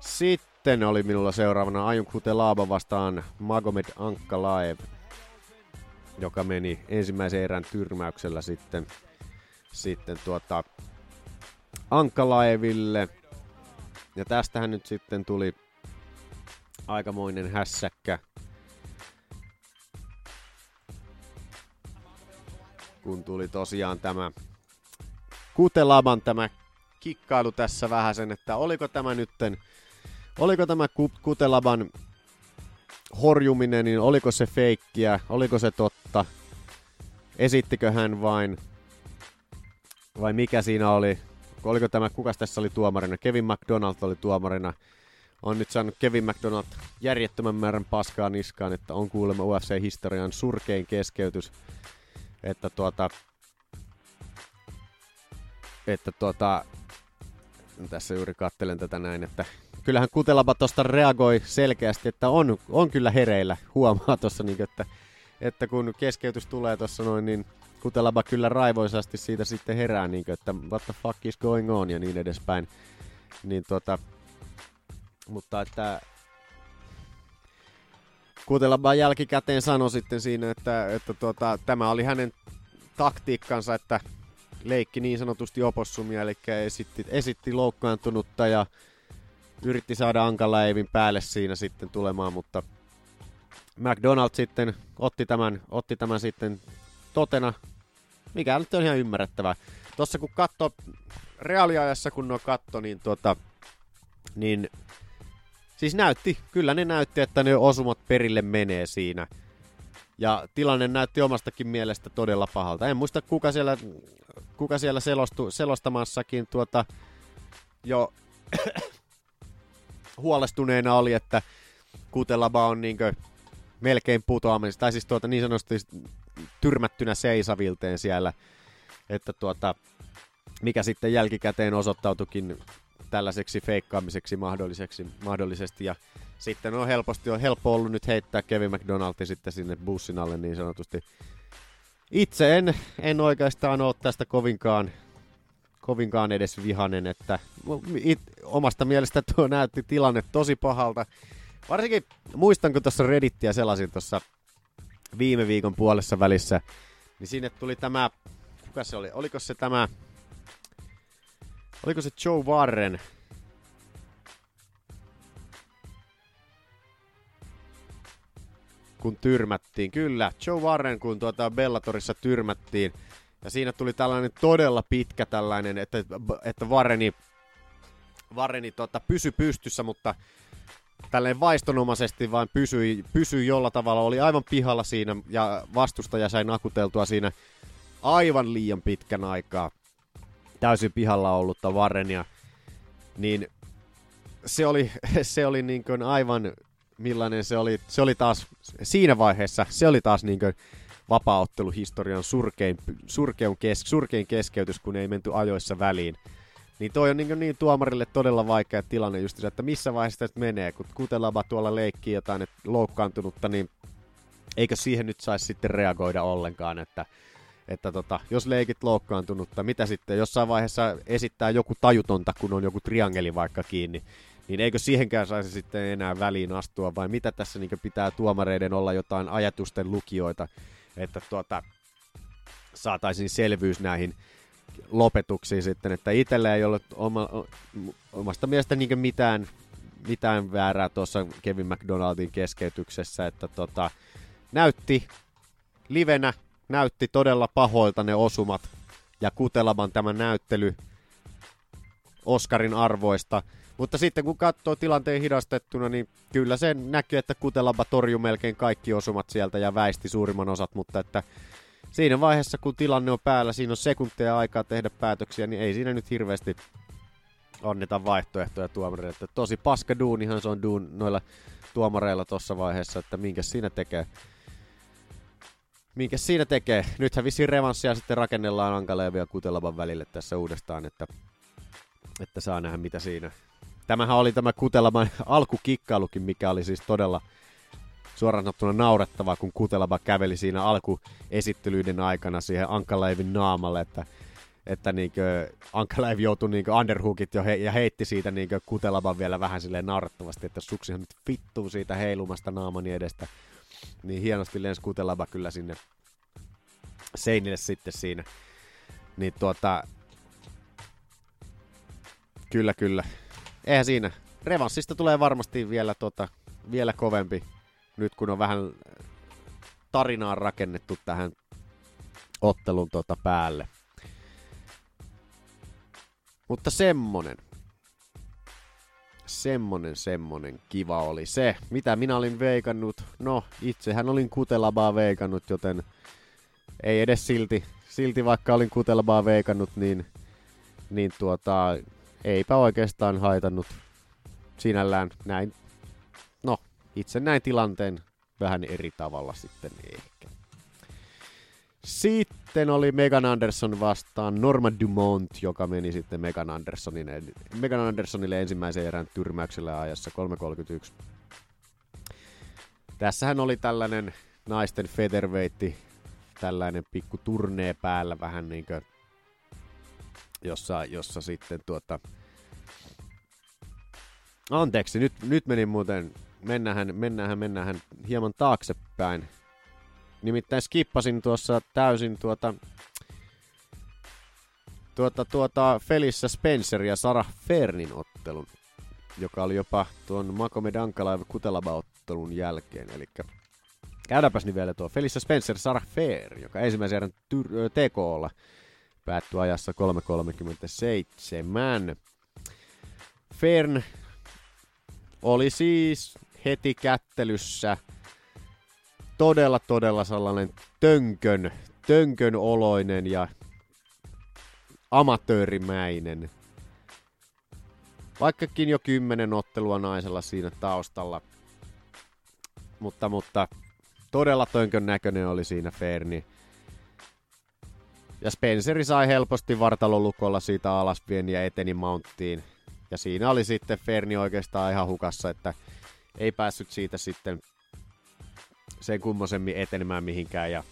Sitten oli minulla seuraavana Ajun Kutelaba vastaan Magomed Ankkalaev, joka meni ensimmäisen erän tyrmäyksellä sitten, sitten tuota Ankkalaeville. Ja tästähän nyt sitten tuli aikamoinen hässäkkä. Kun tuli tosiaan tämä Kutelaban tämä kikkailu tässä vähän sen, että oliko tämä nytten, oliko tämä Kutelaban horjuminen, niin oliko se feikkiä, oliko se totta, esittikö hän vain, vai mikä siinä oli, oliko tämä, kuka tässä oli tuomarina, Kevin McDonald oli tuomarina, on nyt saanut Kevin McDonald järjettömän määrän paskaa niskaan, että on kuulemma UFC-historian surkein keskeytys. Että tuota, että tuota, tässä juuri kattelen tätä näin, että kyllähän Kutelaba tuosta reagoi selkeästi, että on, on kyllä hereillä, huomaa tuossa, niin, että, että kun keskeytys tulee tuossa noin, niin Kutelaba kyllä raivoisasti siitä sitten herää, niin, että what the fuck is going on ja niin edespäin. Niin tuota, mutta että Kutelaba jälkikäteen sanoi sitten siinä, että, että tuota, tämä oli hänen taktiikkansa, että leikki niin sanotusti opossumia, eli esitti, esitti loukkaantunutta ja yritti saada Ankalaevin päälle siinä sitten tulemaan, mutta McDonald sitten otti tämän, otti tämän sitten totena, mikä nyt on ihan ymmärrettävää. Tuossa kun katso reaaliajassa, kun no katto, niin, tuota, niin Siis näytti, kyllä ne näytti, että ne osumat perille menee siinä. Ja tilanne näytti omastakin mielestä todella pahalta. En muista kuka siellä, kuka siellä selostu, selostamassakin tuota, jo huolestuneena oli, että Kutelaba on niinkö melkein putoamassa, tai siis tuota niin sanotusti tyrmättynä seisavilteen siellä, että tuota, mikä sitten jälkikäteen osoittautukin tällaiseksi feikkaamiseksi mahdolliseksi, mahdollisesti. Ja sitten on helposti on helppo ollut nyt heittää Kevin McDonaldin sitten sinne bussin alle niin sanotusti. Itse en, en oikeastaan ole tästä kovinkaan, kovinkaan edes vihanen, että it, omasta mielestä tuo näytti tilanne tosi pahalta. Varsinkin muistan, kun tuossa Reddittiä selasin tuossa viime viikon puolessa välissä, niin sinne tuli tämä, kuka se oli, oliko se tämä, oliko se Joe Warren, kun tyrmättiin. Kyllä, Joe Warren, kun tuota Bellatorissa tyrmättiin. Ja siinä tuli tällainen todella pitkä tällainen, että, että Warreni, Warreni tota, pysy pystyssä, mutta tälleen vaistonomaisesti vain pysyi, pysyi jolla tavalla, oli aivan pihalla siinä ja vastustaja sai nakuteltua siinä aivan liian pitkän aikaa. Täysin pihalla ollutta Warrenia, niin se oli, se oli niin kuin aivan millainen se oli, se oli taas siinä vaiheessa, se oli taas niin kuin vapaaotteluhistorian surkein, surkein, kes, surkein keskeytys, kun ei menty ajoissa väliin. Niin toi on niin, niin tuomarille todella vaikea tilanne just se, että missä vaiheessa tästä menee, kun Kutelaba tuolla leikkii jotain että loukkaantunutta, niin eikö siihen nyt saisi sitten reagoida ollenkaan, että, että tota, jos leikit loukkaantunutta, mitä sitten jossain vaiheessa esittää joku tajutonta, kun on joku triangeli vaikka kiinni, niin eikö siihenkään saisi sitten enää väliin astua, vai mitä tässä niin pitää tuomareiden olla jotain ajatusten lukijoita, että tuota, saataisiin selvyys näihin lopetuksiin sitten, että itsellä ei ole oma, omasta mielestä niin mitään, mitään väärää tuossa Kevin McDonaldin keskeytyksessä, että tota, näytti livenä, näytti todella pahoilta ne osumat ja Kutelaban tämä näyttely Oscarin arvoista, mutta sitten kun katsoo tilanteen hidastettuna, niin kyllä se näkyy, että Kutelaba torjui melkein kaikki osumat sieltä ja väisti suurimman osat, mutta että siinä vaiheessa, kun tilanne on päällä, siinä on sekunteja aikaa tehdä päätöksiä, niin ei siinä nyt hirveästi anneta vaihtoehtoja tuomareille. Että tosi paska duunihan se on duun noilla tuomareilla tuossa vaiheessa, että minkä siinä tekee. Minkä siinä tekee? Nythän vissiin revanssia sitten rakennellaan Ankaleevi ja Kutelaban välille tässä uudestaan, että, että saa nähdä mitä siinä. Tämähän oli tämä Kutelaban alkukikkailukin, mikä oli siis todella suoraan sanottuna naurettavaa, kun Kutelaba käveli siinä alkuesittelyiden aikana siihen Ankalaivin naamalle, että, että niinkö Ankalaiv joutui niinkö underhookit jo he, ja heitti siitä niinkö Kutelaban vielä vähän silleen naurettavasti, että suksihan nyt vittuu siitä heilumasta naamani edestä. Niin hienosti lensi Kutelaba kyllä sinne seinille sitten siinä. Niin tuota, kyllä kyllä. Eihän siinä. Revanssista tulee varmasti vielä, tota, vielä kovempi nyt kun on vähän tarinaa rakennettu tähän ottelun tota päälle. Mutta semmonen. Semmonen, semmonen kiva oli se. Mitä minä olin veikannut? No, itsehän olin kutelabaa veikannut, joten ei edes silti, silti vaikka olin kutelabaa veikannut, niin, niin tuota, eipä oikeastaan haitannut sinällään näin itse näin tilanteen vähän eri tavalla sitten ehkä. Sitten oli Megan Anderson vastaan Norma Dumont, joka meni sitten Megan, Andersonille, Megan Andersonille ensimmäisen erän tyrmäyksellä ajassa 3.31. Tässähän oli tällainen naisten featherweight, tällainen pikku turnee päällä vähän niin kuin, jossa, jossa sitten tuota, Anteeksi, nyt, nyt meni muuten mennähän, mennähän, mennähän hieman taaksepäin. Nimittäin skippasin tuossa täysin tuota, tuota, tuota Felissä Spencer ja Sarah Fernin ottelun, joka oli jopa tuon Makomed Ankalaeva Kutelaba-ottelun jälkeen. Eli käydäänpäs niin vielä tuo Felissä Spencer Sarah Fer, joka ensimmäisen erän tyr- TKlla päättyi ajassa 3.37. Fern oli siis heti kättelyssä todella todella sellainen tönkön, tönkön oloinen ja amatöörimäinen. Vaikkakin jo kymmenen ottelua naisella siinä taustalla. Mutta, mutta todella tönkön näköinen oli siinä Ferni. Ja Spenceri sai helposti vartalolukolla siitä alasvien ja eteni Mounttiin. Ja siinä oli sitten Ferni oikeastaan ihan hukassa, että ei päässyt siitä sitten sen kummosemmin etenemään mihinkään. Ja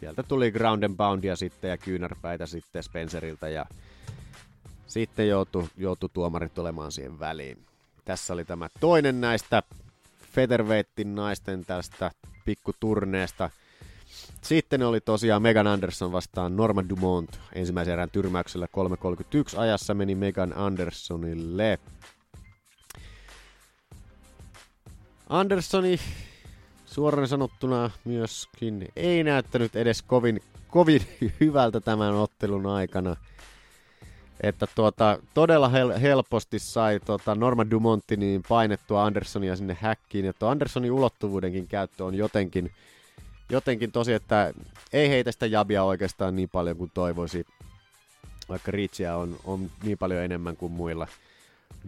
sieltä tuli ground and poundia sitten ja kyynärpäitä sitten Spenceriltä ja sitten joutui, joutui tuomarit tulemaan siihen väliin. Tässä oli tämä toinen näistä Featherweightin naisten tästä pikkuturneesta. Sitten oli tosiaan Megan Anderson vastaan Norma Dumont. Ensimmäisen erän tyrmäyksellä 3.31 ajassa meni Megan Andersonille. Andersoni suoraan sanottuna myöskin ei näyttänyt edes kovin, kovin hyvältä tämän ottelun aikana. Että tuota, todella hel- helposti sai tuota Norma Dumontti niin painettua Andersonia sinne häkkiin. Ja tuo Andersonin ulottuvuudenkin käyttö on jotenkin, jotenkin tosi, että ei heitä sitä jabia oikeastaan niin paljon kuin toivoisi. Vaikka Ritsiä on, on niin paljon enemmän kuin muilla.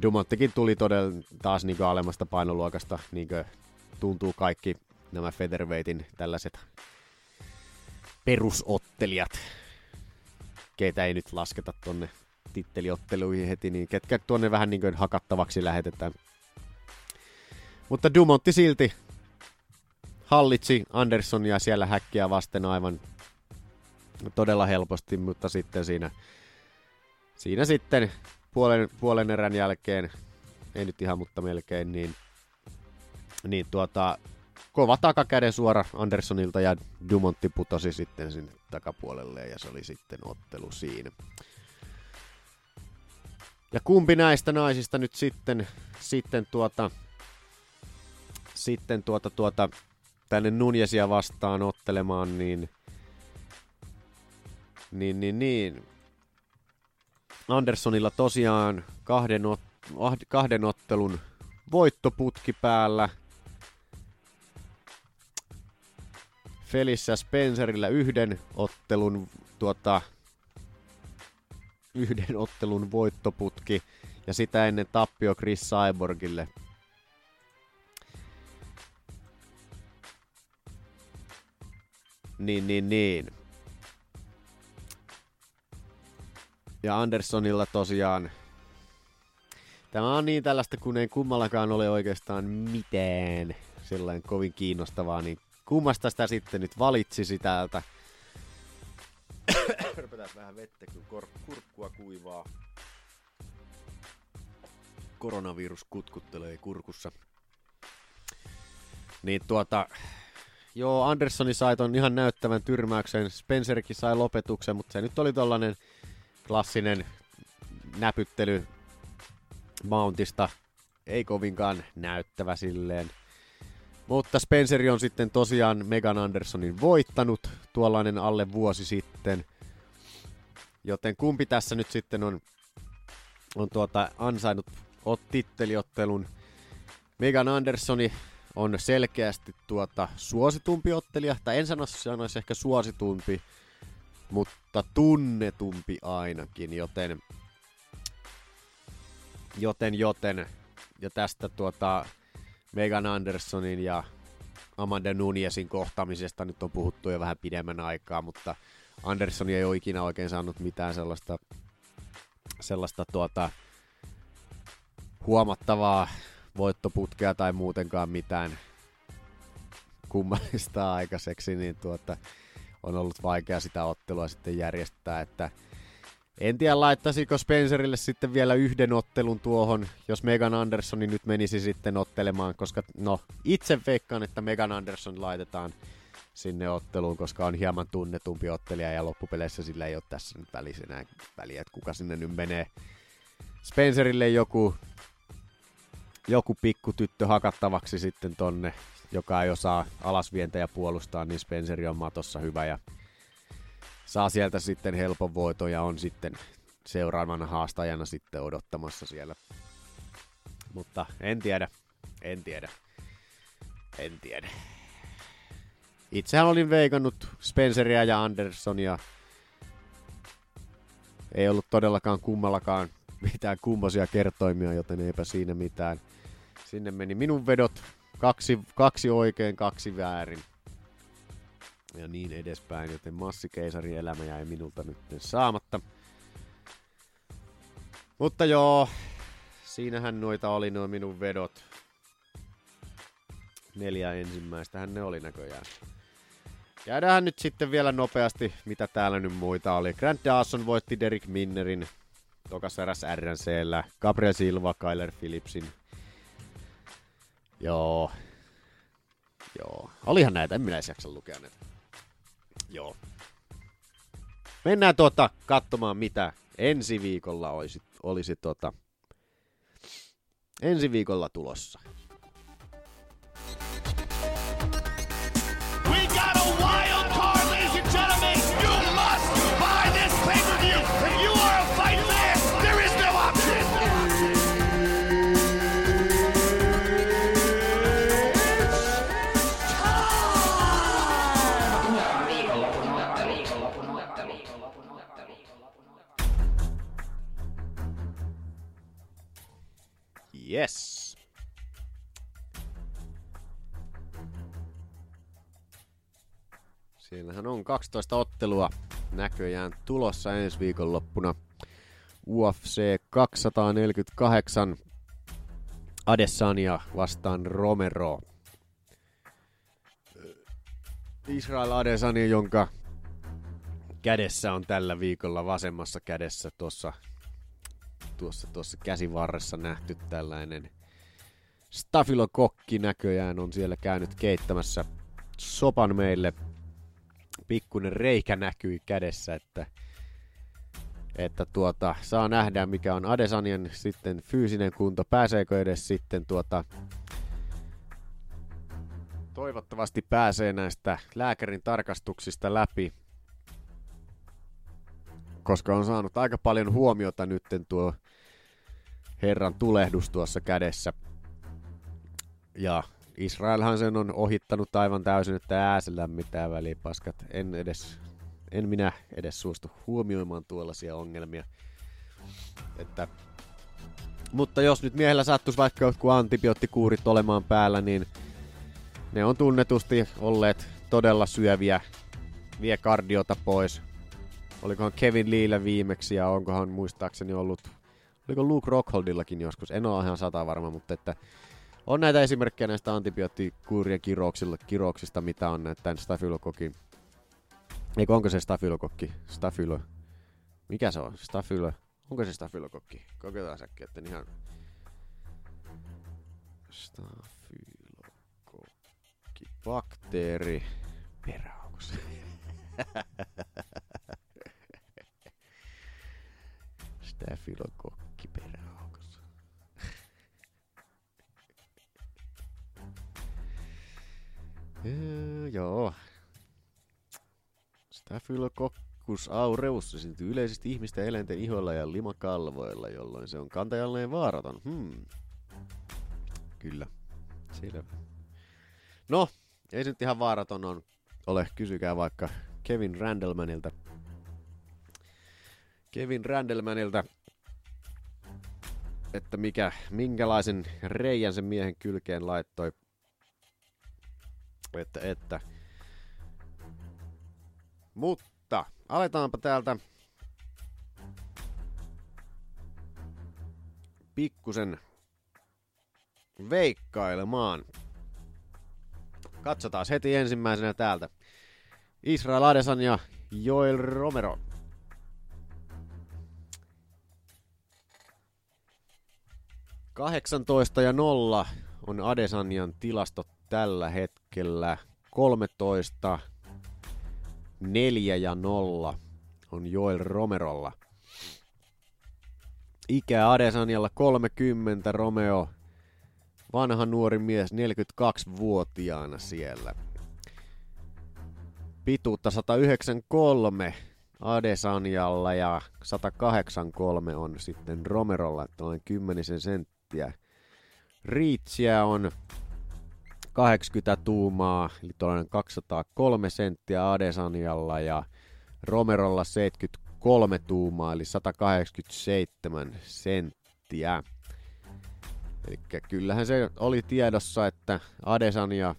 Dumonttikin tuli todella taas niin alemmasta painoluokasta, niin tuntuu kaikki nämä featherweightin tällaiset perusottelijat, keitä ei nyt lasketa tonne titteliotteluihin heti, niin ketkä tuonne vähän niin kuin hakattavaksi lähetetään. Mutta Dumontti silti hallitsi Andersonia siellä häkkiä vasten aivan todella helposti, mutta sitten siinä, siinä sitten puolen, puolen erän jälkeen, ei nyt ihan, mutta melkein, niin, niin tuota, kova takakäden suora Andersonilta ja Dumontti putosi sitten sinne takapuolelle ja se oli sitten ottelu siinä. Ja kumpi näistä naisista nyt sitten, sitten tuota, sitten tuota, tuota, tänne Nunjesia vastaan ottelemaan, niin, niin, niin, niin. Andersonilla tosiaan kahden, ot, kahden ottelun voittoputki päällä. Felissä Spencerillä yhden ottelun tuota, yhden ottelun voittoputki ja sitä ennen tappio Chris Cyborgille. Niin, niin, niin. Ja Anderssonilla tosiaan Tämä on niin tällaista, kun ei kummallakaan ole oikeastaan mitään sellainen kovin kiinnostavaa, niin kummasta sitä sitten nyt valitsisi täältä Röpötään vähän vettä, kun kor- kurkkua kuivaa. Koronavirus kutkuttelee kurkussa. Niin tuota, joo, Anderssoni sai ton ihan näyttävän tyrmäyksen, Spencerkin sai lopetuksen, mutta se nyt oli tollanen klassinen näpyttely Mountista. Ei kovinkaan näyttävä silleen. Mutta Spenceri on sitten tosiaan Megan Andersonin voittanut tuollainen alle vuosi sitten. Joten kumpi tässä nyt sitten on, on tuota ansainnut ot. Megan Andersoni on selkeästi tuota suositumpi ottelija, tai en sano, sanoisi ehkä suositumpi, mutta tunnetumpi ainakin, joten joten, joten, ja tästä tuota, Megan Andersonin ja Amanda Nunezin kohtaamisesta nyt on puhuttu jo vähän pidemmän aikaa, mutta Anderson ei ole ikinä oikein saanut mitään sellaista, sellaista tuota, huomattavaa voittoputkea tai muutenkaan mitään kummallista aikaiseksi, niin tuota, on ollut vaikea sitä ottelua sitten järjestää, että en tiedä, laittaisiko Spencerille sitten vielä yhden ottelun tuohon, jos Megan Andersoni nyt menisi sitten ottelemaan, koska no itse veikkaan, että Megan Anderson laitetaan sinne otteluun, koska on hieman tunnetumpi ottelija ja loppupeleissä sillä ei ole tässä nyt välissä enää väliä, että kuka sinne nyt menee. Spencerille joku, joku pikku tyttö hakattavaksi sitten tonne, joka ei osaa alasvientejä puolustaa, niin Spenceri on matossa hyvä ja saa sieltä sitten helpon voiton ja on sitten seuraavana haastajana sitten odottamassa siellä. Mutta en tiedä, en tiedä, en tiedä. Itsehän olin veikannut Spenceria ja Andersonia. Ei ollut todellakaan kummallakaan mitään kummosia kertoimia, joten eipä siinä mitään. Sinne meni minun vedot. Kaksi, kaksi oikein, kaksi väärin ja niin edespäin, joten massikeisarin elämä jäi minulta nyt saamatta. Mutta joo, siinähän noita oli nuo minun vedot. Neljä ensimmäistähän ne oli näköjään. Käydään nyt sitten vielä nopeasti, mitä täällä nyt muita oli. Grant Dawson voitti Derek Minnerin tokassa eräs RNCllä. Gabriel Silva, Kyler Phillipsin. Joo. Joo. Olihan näitä, en minä edes jaksa lukea näitä. Joo. Mennään tuota katsomaan, mitä ensi viikolla olisi, olisi tota, ensi viikolla tulossa. Yes. Siellähän on 12 ottelua näköjään tulossa ensi viikonloppuna. UFC 248 Adesanya vastaan Romero. Israel Adesanya, jonka kädessä on tällä viikolla vasemmassa kädessä tuossa tuossa, tuossa käsivarressa nähty tällainen stafilokokki näköjään on siellä käynyt keittämässä sopan meille. Pikkunen reikä näkyi kädessä, että, että tuota, saa nähdä mikä on Adesanian sitten fyysinen kunto. Pääseekö edes sitten tuota, toivottavasti pääsee näistä lääkärin tarkastuksista läpi koska on saanut aika paljon huomiota nytten tuo herran tulehdus tuossa kädessä. Ja Israelhan sen on ohittanut aivan täysin, että ääsellä mitään väliä paskat. En edes, en minä edes suostu huomioimaan tuollaisia ongelmia. Että, mutta jos nyt miehellä sattuisi vaikka jotkut antibioottikuurit olemaan päällä, niin ne on tunnetusti olleet todella syöviä, vie kardiota pois, olikohan Kevin Leellä viimeksi ja onkohan muistaakseni ollut, oliko Luke Rockholdillakin joskus, en ole ihan sata varma, mutta että on näitä esimerkkejä näistä antibioottikuurien kirouksista, mitä on näitä stafylokokin. Eikö onko se stafylokokki? Stafylo. Mikä se on? Stafylo. Onko se stafylokokki? Kokeillaan säkkiä, että ihan... Stafylokokki. Bakteeri. Peräaukos. Stafylokokki Öö, joo. Staphylococcus aureus esiintyy yleisesti ihmisten eläinten ihoilla ja limakalvoilla, jolloin se on kantajalleen vaaraton. Hmm. Kyllä. Selvä. No, ei se nyt ihan vaaraton on. ole. Kysykää vaikka Kevin Randlemanilta. Kevin Randlemanilta, että mikä, minkälaisen reijän sen miehen kylkeen laittoi. Että, että. Mutta aletaanpa täältä pikkusen veikkailemaan. Katsotaan heti ensimmäisenä täältä. Israel Adesan ja Joel Romero. Kahdeksantoista ja nolla on Adesanian tilastot tällä hetkellä. 13, 4 ja 0 on Joel Romerolla. Ikä Adesanialla 30, Romeo vanha nuori mies 42-vuotiaana siellä. Pituutta 193 Adesanialla ja 183 on sitten Romerolla, noin 10 senttiä. Riitsiä on 80 tuumaa, eli tuollainen 203 senttiä Adesanialla ja Romerolla 73 tuumaa, eli 187 senttiä. Eli kyllähän se oli tiedossa, että Adesania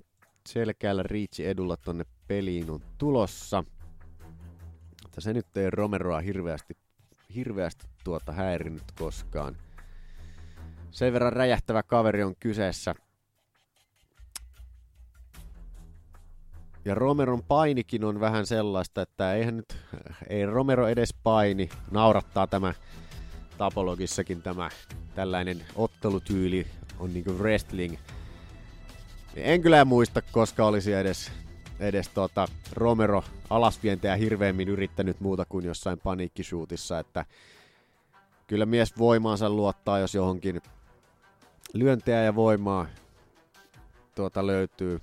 selkeällä Riitsi edulla tonne peliin on tulossa. Mutta se nyt ei Romeroa hirveästi, hirveästi tuota häirinyt koskaan. Sen verran räjähtävä kaveri on kyseessä. Ja Romeron painikin on vähän sellaista, että eihän nyt, ei Romero edes paini. Naurattaa tämä tapologissakin tämä tällainen ottelutyyli on niinku wrestling. En kyllä muista, koska olisi edes, edes tota Romero alasvientejä hirveämmin yrittänyt muuta kuin jossain paniikkisuutissa, että kyllä mies voimaansa luottaa, jos johonkin lyöntejä ja voimaa tuota löytyy.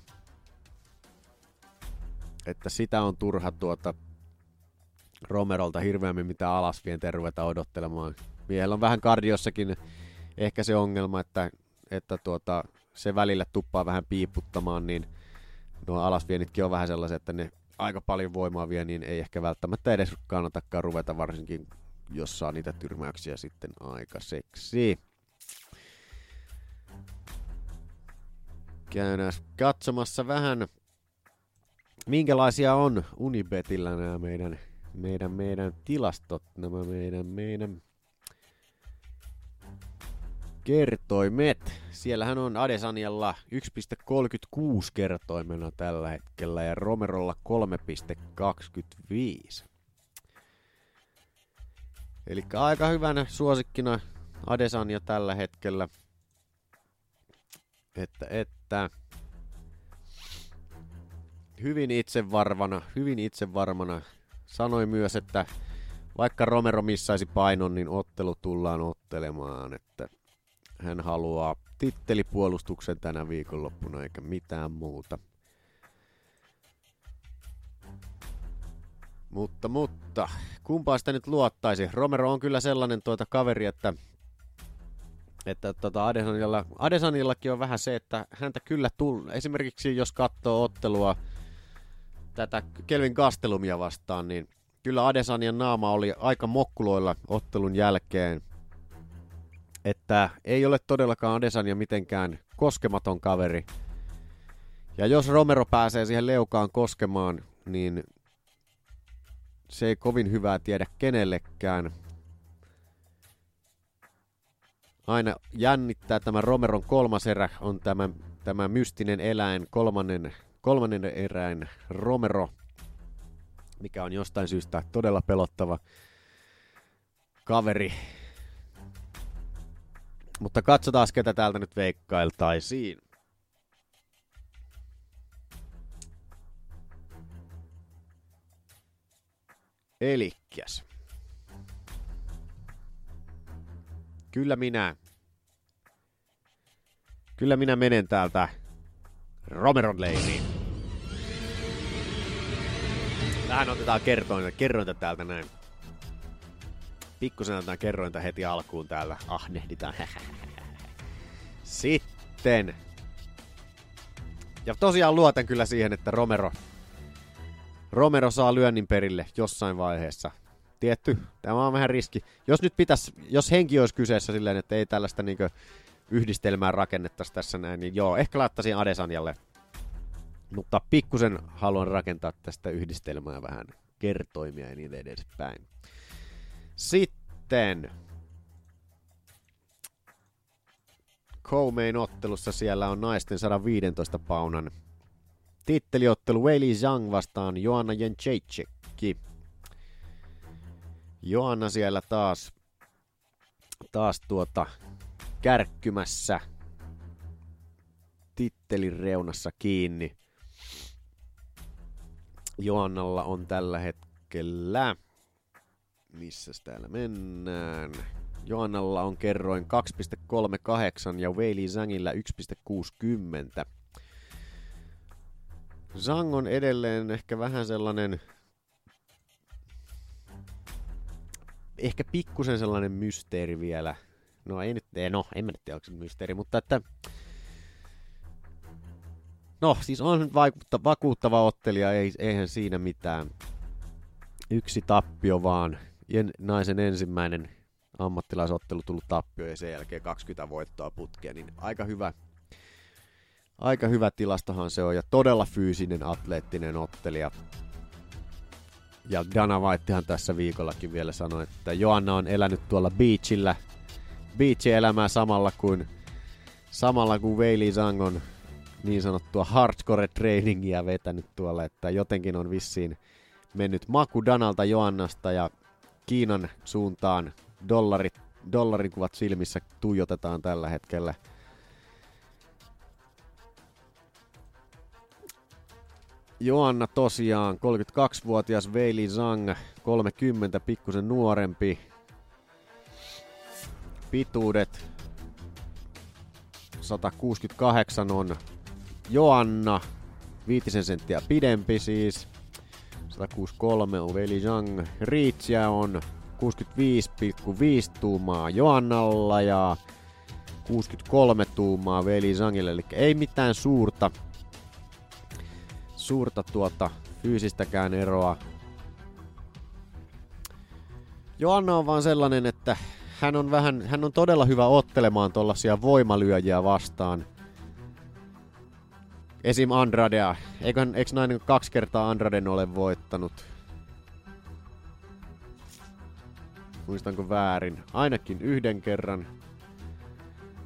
Että sitä on turha tuota Romerolta hirveämmin mitä alasvientejä ruveta odottelemaan. Miehellä on vähän kardiossakin ehkä se ongelma, että, että tuota, se välillä tuppaa vähän piiputtamaan, niin nuo alasvienitkin on vähän sellaisia, että ne aika paljon voimaa vie, niin ei ehkä välttämättä edes kannatakaan ruveta varsinkin, jos saa niitä tyrmäyksiä sitten aikaiseksi. Käydään katsomassa vähän, minkälaisia on Unibetillä nämä meidän, meidän, meidän tilastot, nämä meidän, meidän kertoimet. Siellähän on Adesanialla 1,36 kertoimena tällä hetkellä ja Romerolla 3,25. Eli aika hyvänä suosikkina Adesania tällä hetkellä. Että, että hyvin itsevarvana, hyvin itsevarmana sanoi myös, että vaikka Romero missaisi painon, niin ottelu tullaan ottelemaan, että hän haluaa tittelipuolustuksen tänä viikonloppuna eikä mitään muuta. Mutta, mutta, kumpaa sitä nyt luottaisi? Romero on kyllä sellainen tuota kaveri, että, että tota Adesanilla, Adesanillakin on vähän se, että häntä kyllä tull, esimerkiksi jos katsoo ottelua tätä Kelvin Gastelumia vastaan, niin kyllä Adesanian naama oli aika mokkuloilla ottelun jälkeen että ei ole todellakaan Adesanya mitenkään koskematon kaveri. Ja jos Romero pääsee siihen leukaan koskemaan, niin se ei kovin hyvää tiedä kenellekään. Aina jännittää tämä Romeron kolmas erä on tämä, tämä mystinen eläin, kolmannen, kolmannen eräin Romero, mikä on jostain syystä todella pelottava kaveri mutta katsotaan, ketä täältä nyt veikkailtaisiin. Elikkäs. Kyllä minä. Kyllä minä menen täältä Romeron leiriin. Tähän otetaan kertointa, kerrointa täältä näin pikkusen otetaan kerrointa heti alkuun täällä. Ahnehditaan. Sitten. Ja tosiaan luotan kyllä siihen, että Romero, Romero saa lyönnin perille jossain vaiheessa. Tietty, tämä on vähän riski. Jos nyt pitäisi, jos henki olisi kyseessä silleen, että ei tällaista niinkö yhdistelmää rakennettaisi tässä näin, niin joo, ehkä laittaisin Adesanjalle. Mutta pikkusen haluan rakentaa tästä yhdistelmää vähän kertoimia ja niin edespäin. Sitten Co-main ottelussa siellä on naisten 115 paunan titteliottelu Weili Zhang vastaan Joanna Jędrzejczyk. Joanna siellä taas, taas tuota kärkkymässä tittelin reunassa kiinni. Joannalla on tällä hetkellä missä täällä mennään? Joannalla on kerroin 2,38 ja Weili Zhangillä 1,60. Zhang on edelleen ehkä vähän sellainen ehkä pikkusen sellainen mysteeri vielä. No ei nyt, no en mä nyt tiedä, onko se mysteeri, mutta että No, siis on vaikutta, vakuuttava ottelija, ei, eihän siinä mitään. Yksi tappio vaan naisen ensimmäinen ammattilaisottelu tullut tappio ja sen jälkeen 20 voittoa putkea, niin aika hyvä, aika hyvä tilastohan se on ja todella fyysinen atleettinen ottelija. Ja Dana Whitehan tässä viikollakin vielä sanoi, että Joanna on elänyt tuolla beachillä, beach-elämää samalla kuin, samalla kuin Weili Zhang on niin sanottua hardcore-trainingia vetänyt tuolla, että jotenkin on vissiin mennyt maku Danalta Joannasta ja Kiinan suuntaan dollarit, dollarin kuvat silmissä tuijotetaan tällä hetkellä. Joanna tosiaan, 32-vuotias Weili Zhang, 30, pikkusen nuorempi. Pituudet 168 on Joanna, viitisen senttiä pidempi siis. 163 on Veli Zhang. Reachia on 65,5 tuumaa Joannalla ja 63 tuumaa Veli Zhangille, eli ei mitään suurta, suurta tuota fyysistäkään eroa. Joanna on vaan sellainen, että hän on, vähän, hän on todella hyvä ottelemaan tuollaisia voimalyöjiä vastaan. Esim. Andradea. Eiköhän, eikö nainen kaksi kertaa Andraden ole voittanut? Muistanko väärin? Ainakin yhden kerran.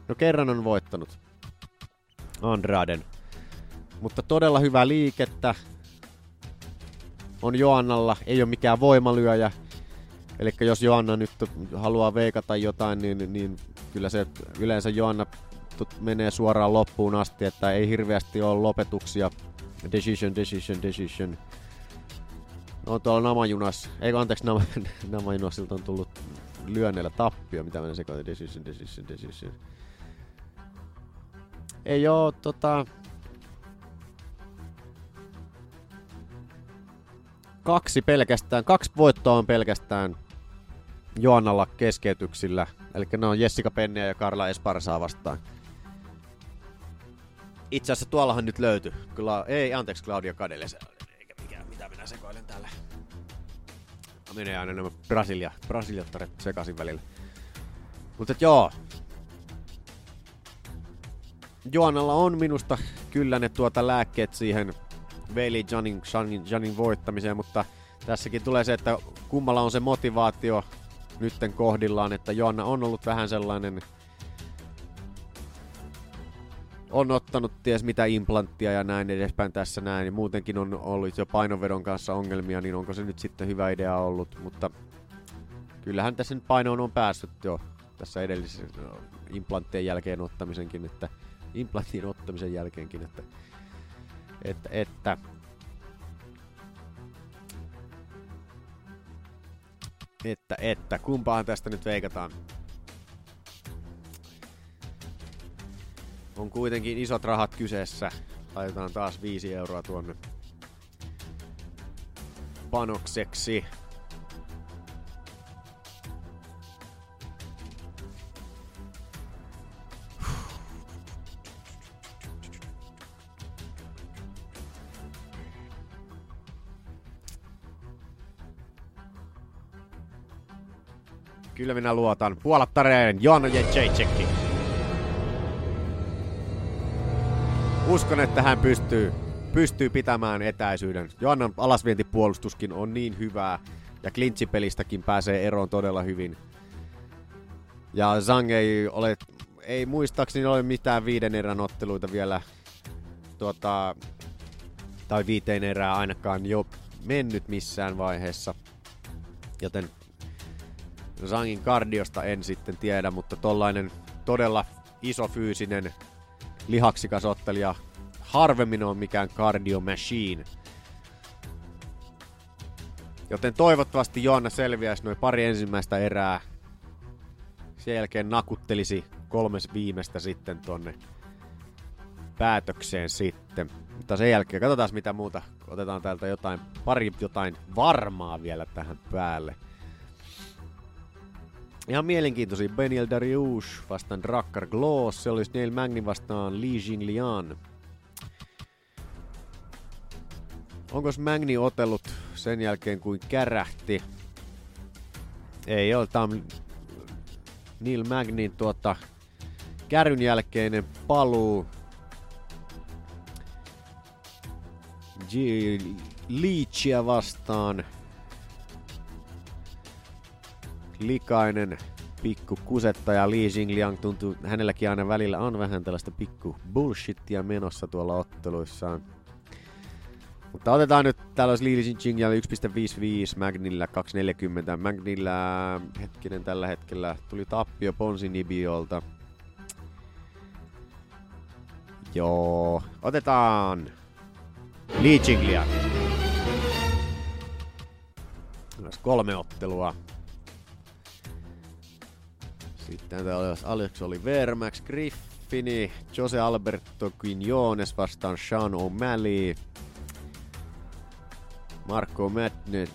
No kerran on voittanut Andraden. Mutta todella hyvä liikettä on Joannalla. Ei ole mikään voimalyöjä. Eli jos Joanna nyt haluaa veikata jotain, niin, niin kyllä se yleensä Joanna menee suoraan loppuun asti, että ei hirveästi ole lopetuksia. Decision, decision, decision. No tuolla Namajunas, ei anteeksi Nam, Namajunasilta on tullut lyönneillä tappio, mitä mä sekoitin, decision, decision, decision. Ei oo tota... Kaksi pelkästään, kaksi voittoa on pelkästään Joannalla keskeytyksillä. Eli ne on Jessica Penniä ja Karla Esparsaa vastaan. Itse asiassa tuollahan nyt löytyy. Kyllä, ei, anteeksi, Claudia Kadelle. Eikä mikään, mitä minä sekoilen täällä. Menee aina nämä Brasilia, brasiliattaret sekaisin välillä. Mutta joo. Joannalla on minusta kyllä ne tuota lääkkeet siihen Veli Janin, Janin, Janin voittamiseen, mutta tässäkin tulee se, että kummalla on se motivaatio nytten kohdillaan, että Joanna on ollut vähän sellainen on ottanut ties mitä implanttia ja näin edespäin tässä näin, ja muutenkin on ollut jo painovedon kanssa ongelmia, niin onko se nyt sitten hyvä idea ollut, mutta kyllähän tässä nyt painoon on päässyt jo tässä edellisessä no, implanttien jälkeen ottamisenkin, että implantin ottamisen jälkeenkin, että, että, että Että, että. Kumpaan tästä nyt veikataan? On kuitenkin isot rahat kyseessä. Laitetaan taas 5 euroa tuonne panokseksi. Kyllä minä luotan. Puolattareen Joanna Jejcekki. Uskon, että hän pystyy, pystyy pitämään etäisyyden. Joannan alasvientipuolustuskin on niin hyvää. Ja klintsipelistäkin pääsee eroon todella hyvin. Ja Zhang ei ole, ei muistaakseni ole mitään viiden erän otteluita vielä tuota, tai viiteen erää ainakaan jo mennyt missään vaiheessa. Joten Zangin kardiosta en sitten tiedä, mutta tollainen todella iso fyysinen lihaksikas ottelija harvemmin on mikään cardio machine. Joten toivottavasti Joanna selviäisi noin pari ensimmäistä erää. Sen jälkeen nakuttelisi kolmes viimeistä sitten tonne päätökseen sitten. Mutta sen jälkeen katsotaan mitä muuta. Otetaan täältä jotain, pari jotain varmaa vielä tähän päälle. Ihan mielenkiintoisia. Beniel Dariush vastaan Drakkar Gloss. Se olisi Neil Magni vastaan Li Jin Lian. Onko Magni otellut sen jälkeen kuin kärähti? Ei ole. Tämä on Neil Magnin tuota, käryn jälkeinen paluu. G. Leachia vastaan likainen pikku kusetta ja Li Jingliang tuntuu, hänelläkin aina välillä on vähän tällaista pikku bullshittia menossa tuolla otteluissaan. Mutta otetaan nyt, täällä Li Jingliang 1.55, Magnilla 2.40. Magnilla, hetkinen tällä hetkellä, tuli tappio Ponsinibiolta. Joo, otetaan Li Jingliang. Kolme ottelua. Sitten täällä olisi Alex Oliver, Max Griffini, Jose Alberto Quinones vastaan Sean O'Malley. Marco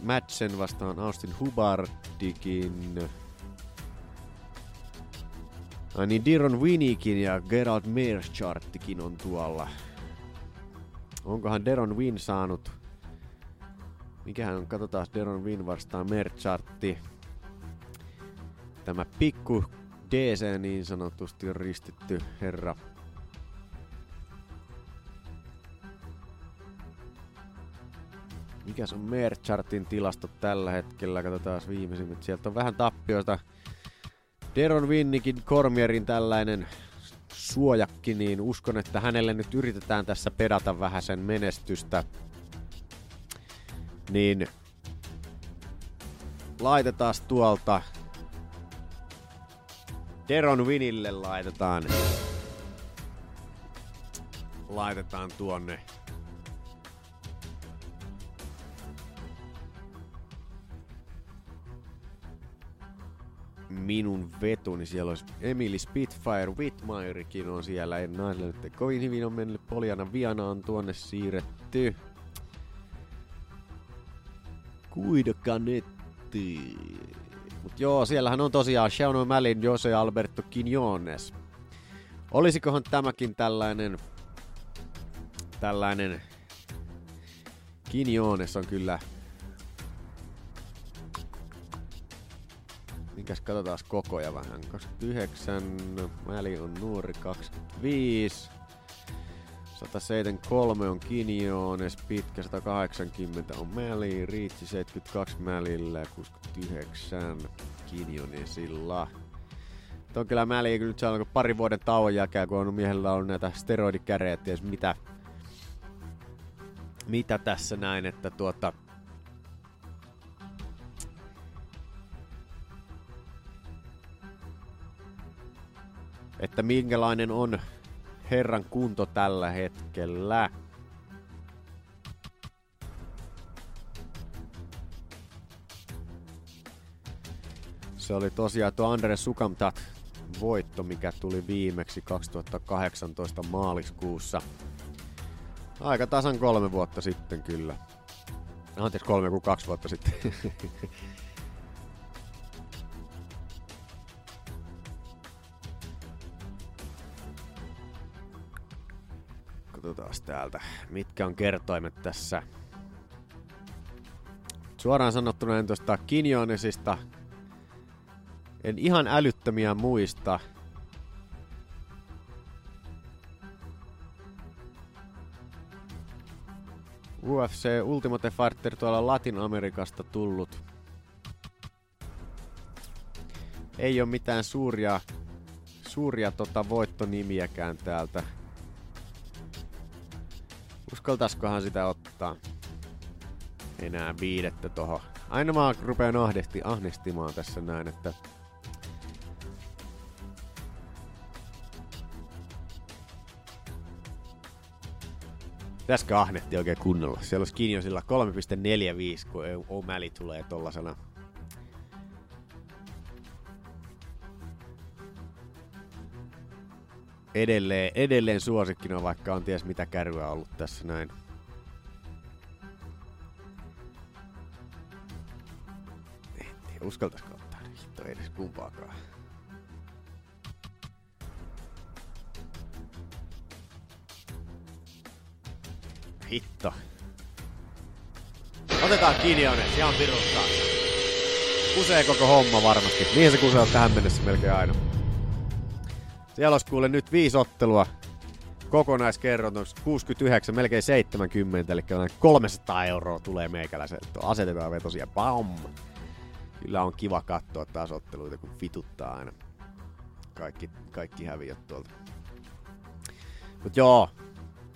Madsen vastaan Austin Hubardikin. Ai niin, Diron Winikin ja Gerald Meerscharttikin on tuolla. Onkohan Deron Win saanut... Mikähän on, katsotaan Deron Win vastaan Meerschartti. Tämä pikku DC niin sanotusti ristitty herra. Mikäs on Merchartin tilasto tällä hetkellä? Katsotaan viimeisimmät. Sieltä on vähän tappioita. Deron Winnikin Kormierin tällainen suojakki, niin uskon, että hänelle nyt yritetään tässä pedata vähän sen menestystä. Niin laitetaan tuolta Deron Winille laitetaan laitetaan tuonne minun veto, niin siellä olisi Emily Spitfire, Whitmirekin on siellä. En naiselle nyt kovin hyvin on mennyt. Poljana Viana on tuonne siirretty. Kuidokanetti. Mut joo, siellähän on tosiaan Sean O'Malley, Jose Alberto Quinones. Olisikohan tämäkin tällainen tällainen Quinones on kyllä Minkäs katsotaan kokoja vähän. 29, Mäli on nuori 25. 173 on Kinjones, pitkä 180 on Mäli, Riitsi 72 Mälillä ja 69 Kinjonesilla. Tuo on kyllä Mäli kyllä nyt saa pari vuoden tauon jälkeen, kun on miehellä ollut näitä steroidikäreitä, ties mitä, mitä tässä näin, että tuota, että minkälainen on herran kunto tällä hetkellä. Se oli tosiaan tuo Andres Sukamtat voitto, mikä tuli viimeksi 2018 maaliskuussa. Aika tasan kolme vuotta sitten kyllä. Anteeksi, kolme kuin kaksi vuotta sitten. Katsotaan täältä, mitkä on kertoimet tässä. Suoraan sanottuna en tuosta Kinjonesista en ihan älyttömiä muista. UFC Ultimate Fighter tuolla Latin-Amerikasta tullut. Ei ole mitään suuria, suuria tota voittonimiäkään täältä. Uskaltaiskohan sitä ottaa? Enää viidettä toho. Aina mä rupean ahdesti, ahnestimaan tässä näin, että Pitäisikö ahnetti oikein kunnolla? Siellä olisi kiinni jo sillä 3.45, kun O'Malley tulee tollasena. Edelleen, edelleen suosikkina, vaikka on ties mitä kärryä ollut tässä näin. En tiedä, uskaltaisiko ottaa hitto edes kumpaakaan. Hitto. Otetaan Kinjones, ihan piruttaa. Kusee koko homma varmasti. Niin se kusee on tähän mennessä melkein aina. Kuule nyt viisi ottelua. Kokonaiskerronta 69, melkein 70, eli 300 euroa tulee meikäläiseltä. Asetetaan vetosia. Bam! kyllä on kiva katsoa taas otteluita, kun vituttaa aina kaikki, kaikki häviöt tuolta. Mut joo,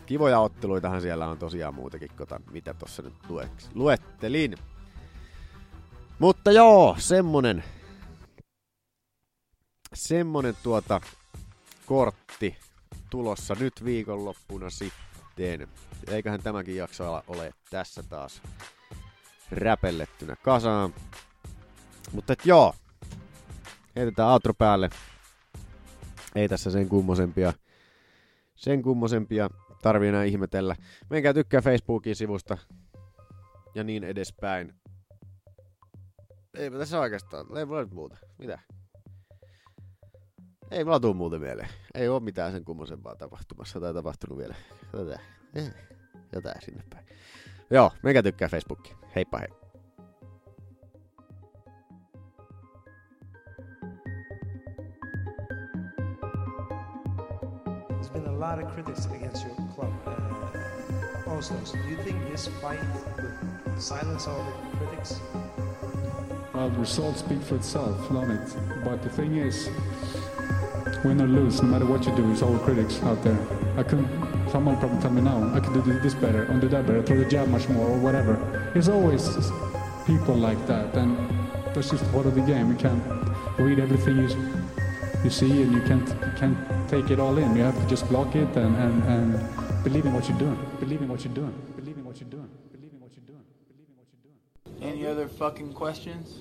kivoja otteluitahan siellä on tosiaan muutakin, kota, mitä tuossa nyt luettelin. Mutta joo, semmonen, semmonen tuota kortti tulossa nyt viikonloppuna sitten. Eiköhän tämäkin jakso ole tässä taas räpellettynä kasaan. Mutta et joo, heitetään outro päälle. Ei tässä sen kummosempia, sen kummosempia tarvii enää ihmetellä. Menkää tykkää Facebookin sivusta ja niin edespäin. Eipä tässä oikeastaan, ei muuta. Mitä? Ei mulla tuu muuta mieleen. Ei oo mitään sen kummosempaa tapahtumassa tai tapahtunut vielä. Jotain, eh, jotain sinne päin. Joo, menkää tykkää Facebookia. Heippa hei. There's been a lot of critics against your club. Uh, also, so do you think this fight would silence all the critics? Well, the results speak for itself, don't it? But the thing is, win or lose, no matter what you do, there's always critics out there. I couldn't, someone probably tell me now, I could do this better, and do that better, throw the jab much more, or whatever. There's always people like that, and that's just part of the game. You can't read everything you, you see, and you can't, you can't take it all in. You have to just block it and, and, and believe in what you're doing. Believe in what you're doing. Believe in what you're doing. Believe in what you're doing. Believe in what you're doing. Any other fucking questions?